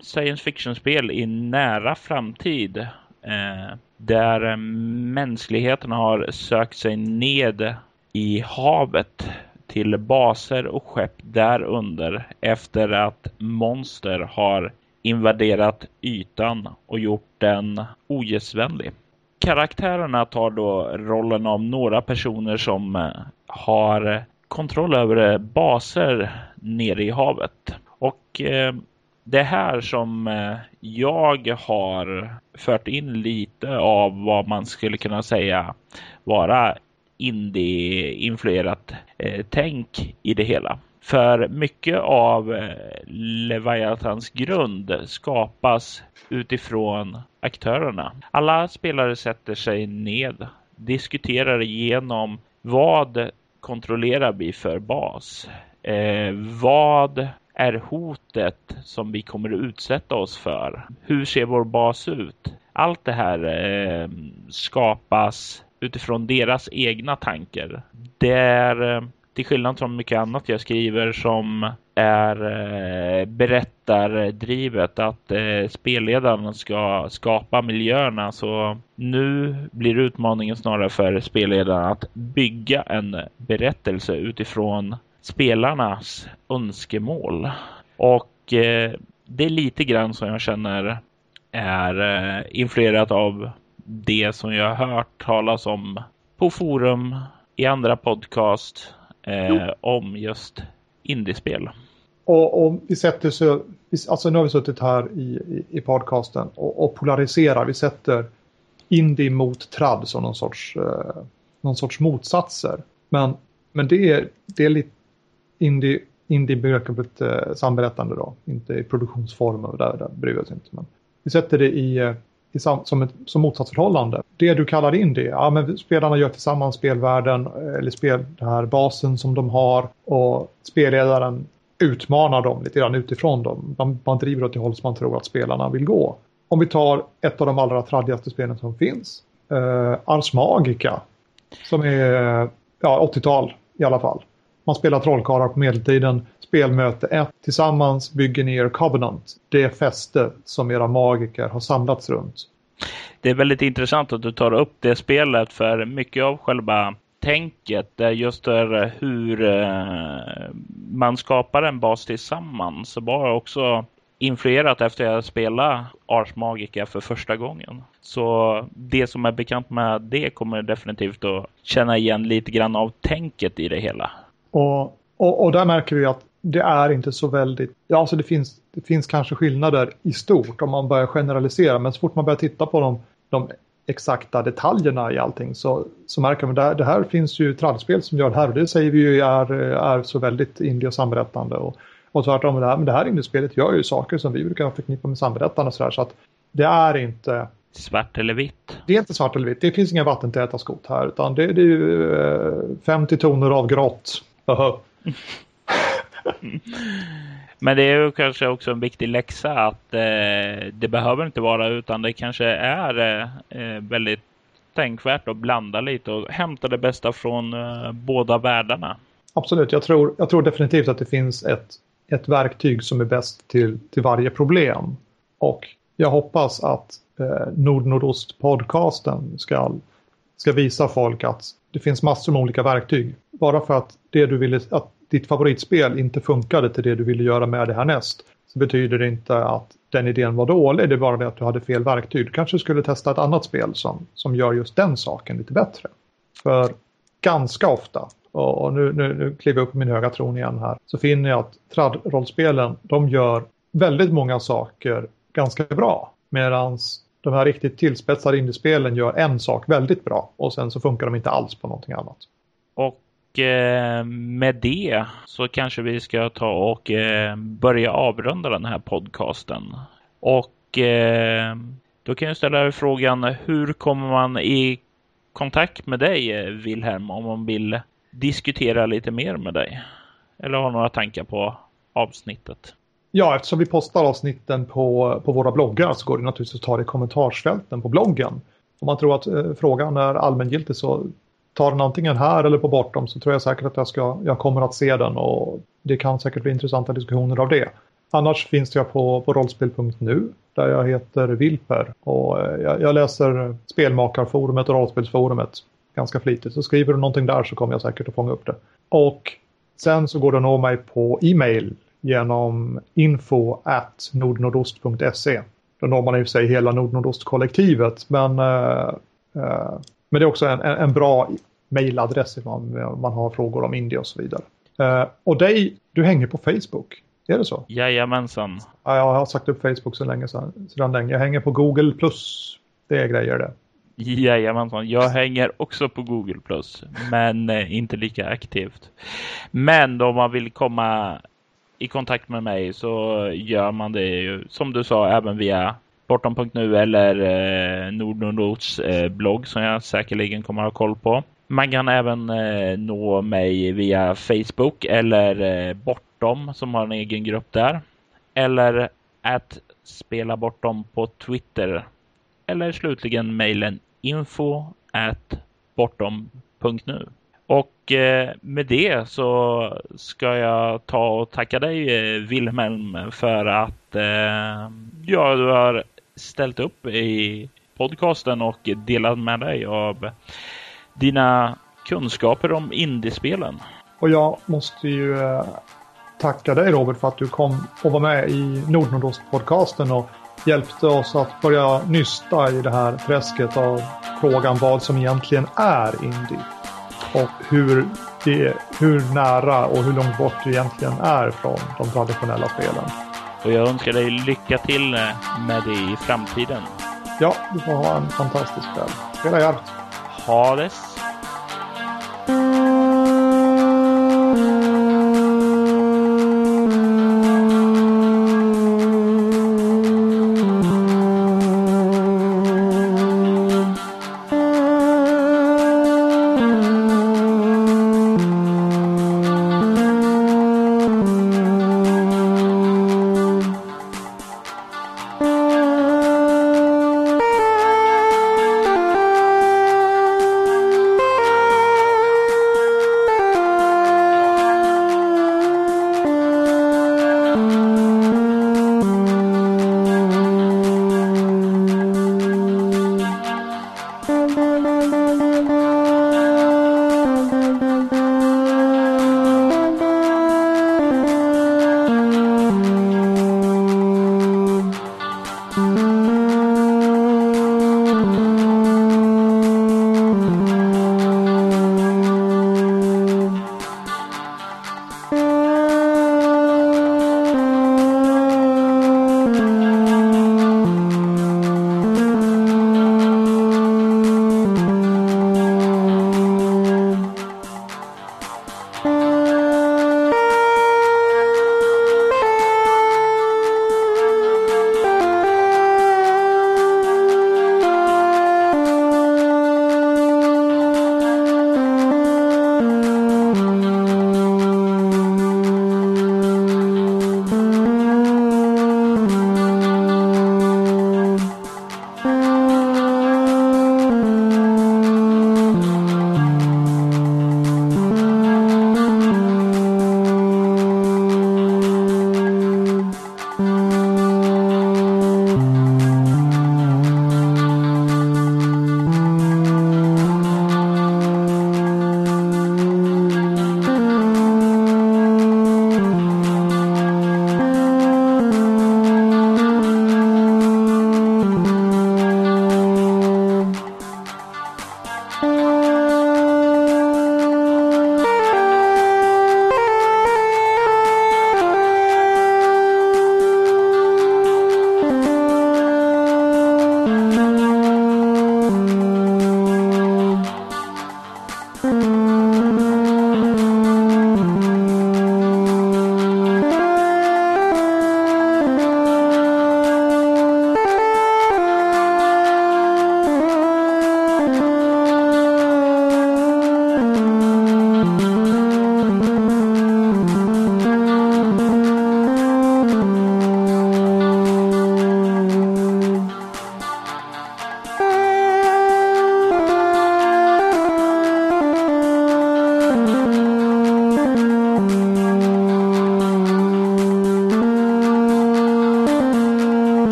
science fiction-spel i nära framtid eh, där mänskligheten har sökt sig ned i havet till baser och skepp därunder efter att monster har invaderat ytan och gjort den ogästvänlig. Karaktärerna tar då rollen av några personer som eh, har kontroll över baser nere i havet. Och eh, det här som eh, jag har fört in lite av vad man skulle kunna säga vara indie-influerat eh, tänk i det hela. För mycket av eh, Leviathans grund skapas utifrån aktörerna. Alla spelare sätter sig ned, diskuterar igenom vad kontrollerar vi för bas? Eh, vad är hotet som vi kommer att utsätta oss för? Hur ser vår bas ut? Allt det här eh, skapas utifrån deras egna tankar. Det är eh, till skillnad från mycket annat jag skriver som är eh, berättardrivet att eh, spelledaren ska skapa miljöerna så nu blir utmaningen snarare för spelledaren att bygga en berättelse utifrån spelarnas önskemål. Och det är lite grann som jag känner är influerat av det som jag har hört talas om på forum i andra podcast eh, om just indiespel. Och, och, vi sätter så, alltså nu har vi suttit här i, i, i podcasten och, och, polariserar. Vi sätter indie mot trad som någon sorts, eh, någon sorts motsatser. Men, men det, är, det är lite indie, indie-begreppet eh, samberättande då, inte i produktionsformer, där, där bryr vi oss inte. Men vi sätter det i, eh, i sam, som, ett, som motsatsförhållande. Det du kallar indie, ja men spelarna gör tillsammans spelvärlden, eh, eller spel, den här basen som de har och spelledaren utmanar dem lite grann utifrån dem. Man, man driver åt det håll som man tror att spelarna vill gå. Om vi tar ett av de allra traddigaste spelen som finns, eh, Ars Magica, som är ja, 80-tal i alla fall. Man spelar trollkarlar på medeltiden. Spelmöte 1. Tillsammans bygger ni er Covenant. Det fäste som era magiker har samlats runt. Det är väldigt intressant att du tar upp det spelet för mycket av själva tänket är just eh, hur eh, man skapar en bas tillsammans. Så bara också influerat efter jag spelade Ars Magica för första gången. Så det som är bekant med det kommer definitivt att känna igen lite grann av tänket i det hela. Och, och, och där märker vi att det är inte så väldigt, ja alltså det finns, det finns kanske skillnader i stort om man börjar generalisera men så fort man börjar titta på de, de exakta detaljerna i allting så, så märker man det, det här finns ju trallspel som gör det här och det säger vi ju är, är så väldigt indie och samberättande. Och, och tvärtom, det här, men det här indiespelet gör ju saker som vi brukar förknippa med samberättande och sådär så att det är inte Svart eller vitt? Det är inte svart eller vitt. Det finns inga vattentäta skott här utan det, det är ju eh, 50 toner av grått. Men det är ju kanske också en viktig läxa att eh, det behöver inte vara utan det kanske är eh, väldigt tänkvärt att blanda lite och hämta det bästa från eh, båda världarna. Absolut, jag tror, jag tror definitivt att det finns ett, ett verktyg som är bäst till, till varje problem. Och jag hoppas att eh, Nord-Nordost-podcasten ska, ska visa folk att det finns massor med olika verktyg. Bara för att det du ville, att ditt favoritspel inte funkade till det du ville göra med det härnäst så betyder det inte att den idén var dålig, det är bara det att du hade fel verktyg. Du kanske skulle testa ett annat spel som, som gör just den saken lite bättre. För ganska ofta, och nu, nu, nu kliver jag upp på min höga tron igen här, så finner jag att trad-rollspelen, de gör väldigt många saker ganska bra. Medan de här riktigt tillspetsade indiespelen gör en sak väldigt bra och sen så funkar de inte alls på någonting annat. Och Eh, med det så kanske vi ska ta och eh, börja avrunda den här podcasten. Och eh, då kan jag ställa frågan, hur kommer man i kontakt med dig, Wilhelm, om man vill diskutera lite mer med dig? Eller har några tankar på avsnittet? Ja, eftersom vi postar avsnitten på, på våra bloggar så går det naturligtvis att ta det i kommentarsfälten på bloggen. Om man tror att eh, frågan är allmängiltig så tar den antingen här eller på bortom så tror jag säkert att jag, ska, jag kommer att se den och det kan säkert bli intressanta diskussioner av det. Annars finns jag på, på rollspel.nu där jag heter Vilper och eh, jag, jag, läser spelmakarforumet och rollspelsforumet ganska flitigt. Så skriver du någonting där så kommer jag säkert att fånga upp det. Och sen så går det att nå mig på e-mail genom info at nordnordost.se. Då når man i och för sig hela Nordnordost-kollektivet men uh, uh, men det är också en, en bra mejladress om man har frågor om Indien och så vidare. Uh, och dig, du hänger på Facebook. Är det så? Jajamensan. Ja, jag har sagt upp Facebook så länge sedan, sedan länge. Jag hänger på Google Plus. Det är grejer det. Jajamensan, jag hänger också på Google Plus, men eh, inte lika aktivt. Men om man vill komma i kontakt med mig så gör man det ju, som du sa, även via Bortom.nu eller eh, Nordnordots eh, blogg som jag säkerligen kommer ha koll på. Man kan även eh, nå mig via Facebook eller eh, Bortom som har en egen grupp där. Eller att spela bortom på Twitter. Eller slutligen mejlen info at bortom.nu. Och eh, med det så ska jag ta och tacka dig eh, Wilhelm för att eh, ja, du har ställt upp i podcasten och delat med dig av dina kunskaper om indiespelen. Och jag måste ju tacka dig Robert för att du kom och var med i Nordnordost-podcasten och hjälpte oss att börja nysta i det här träsket av frågan vad som egentligen är indie. Och hur, det, hur nära och hur långt bort det egentligen är från de traditionella spelen. Och jag önskar dig lycka till med det i framtiden. Ja, du får ha en fantastisk kväll. Spela jävligt. Ha det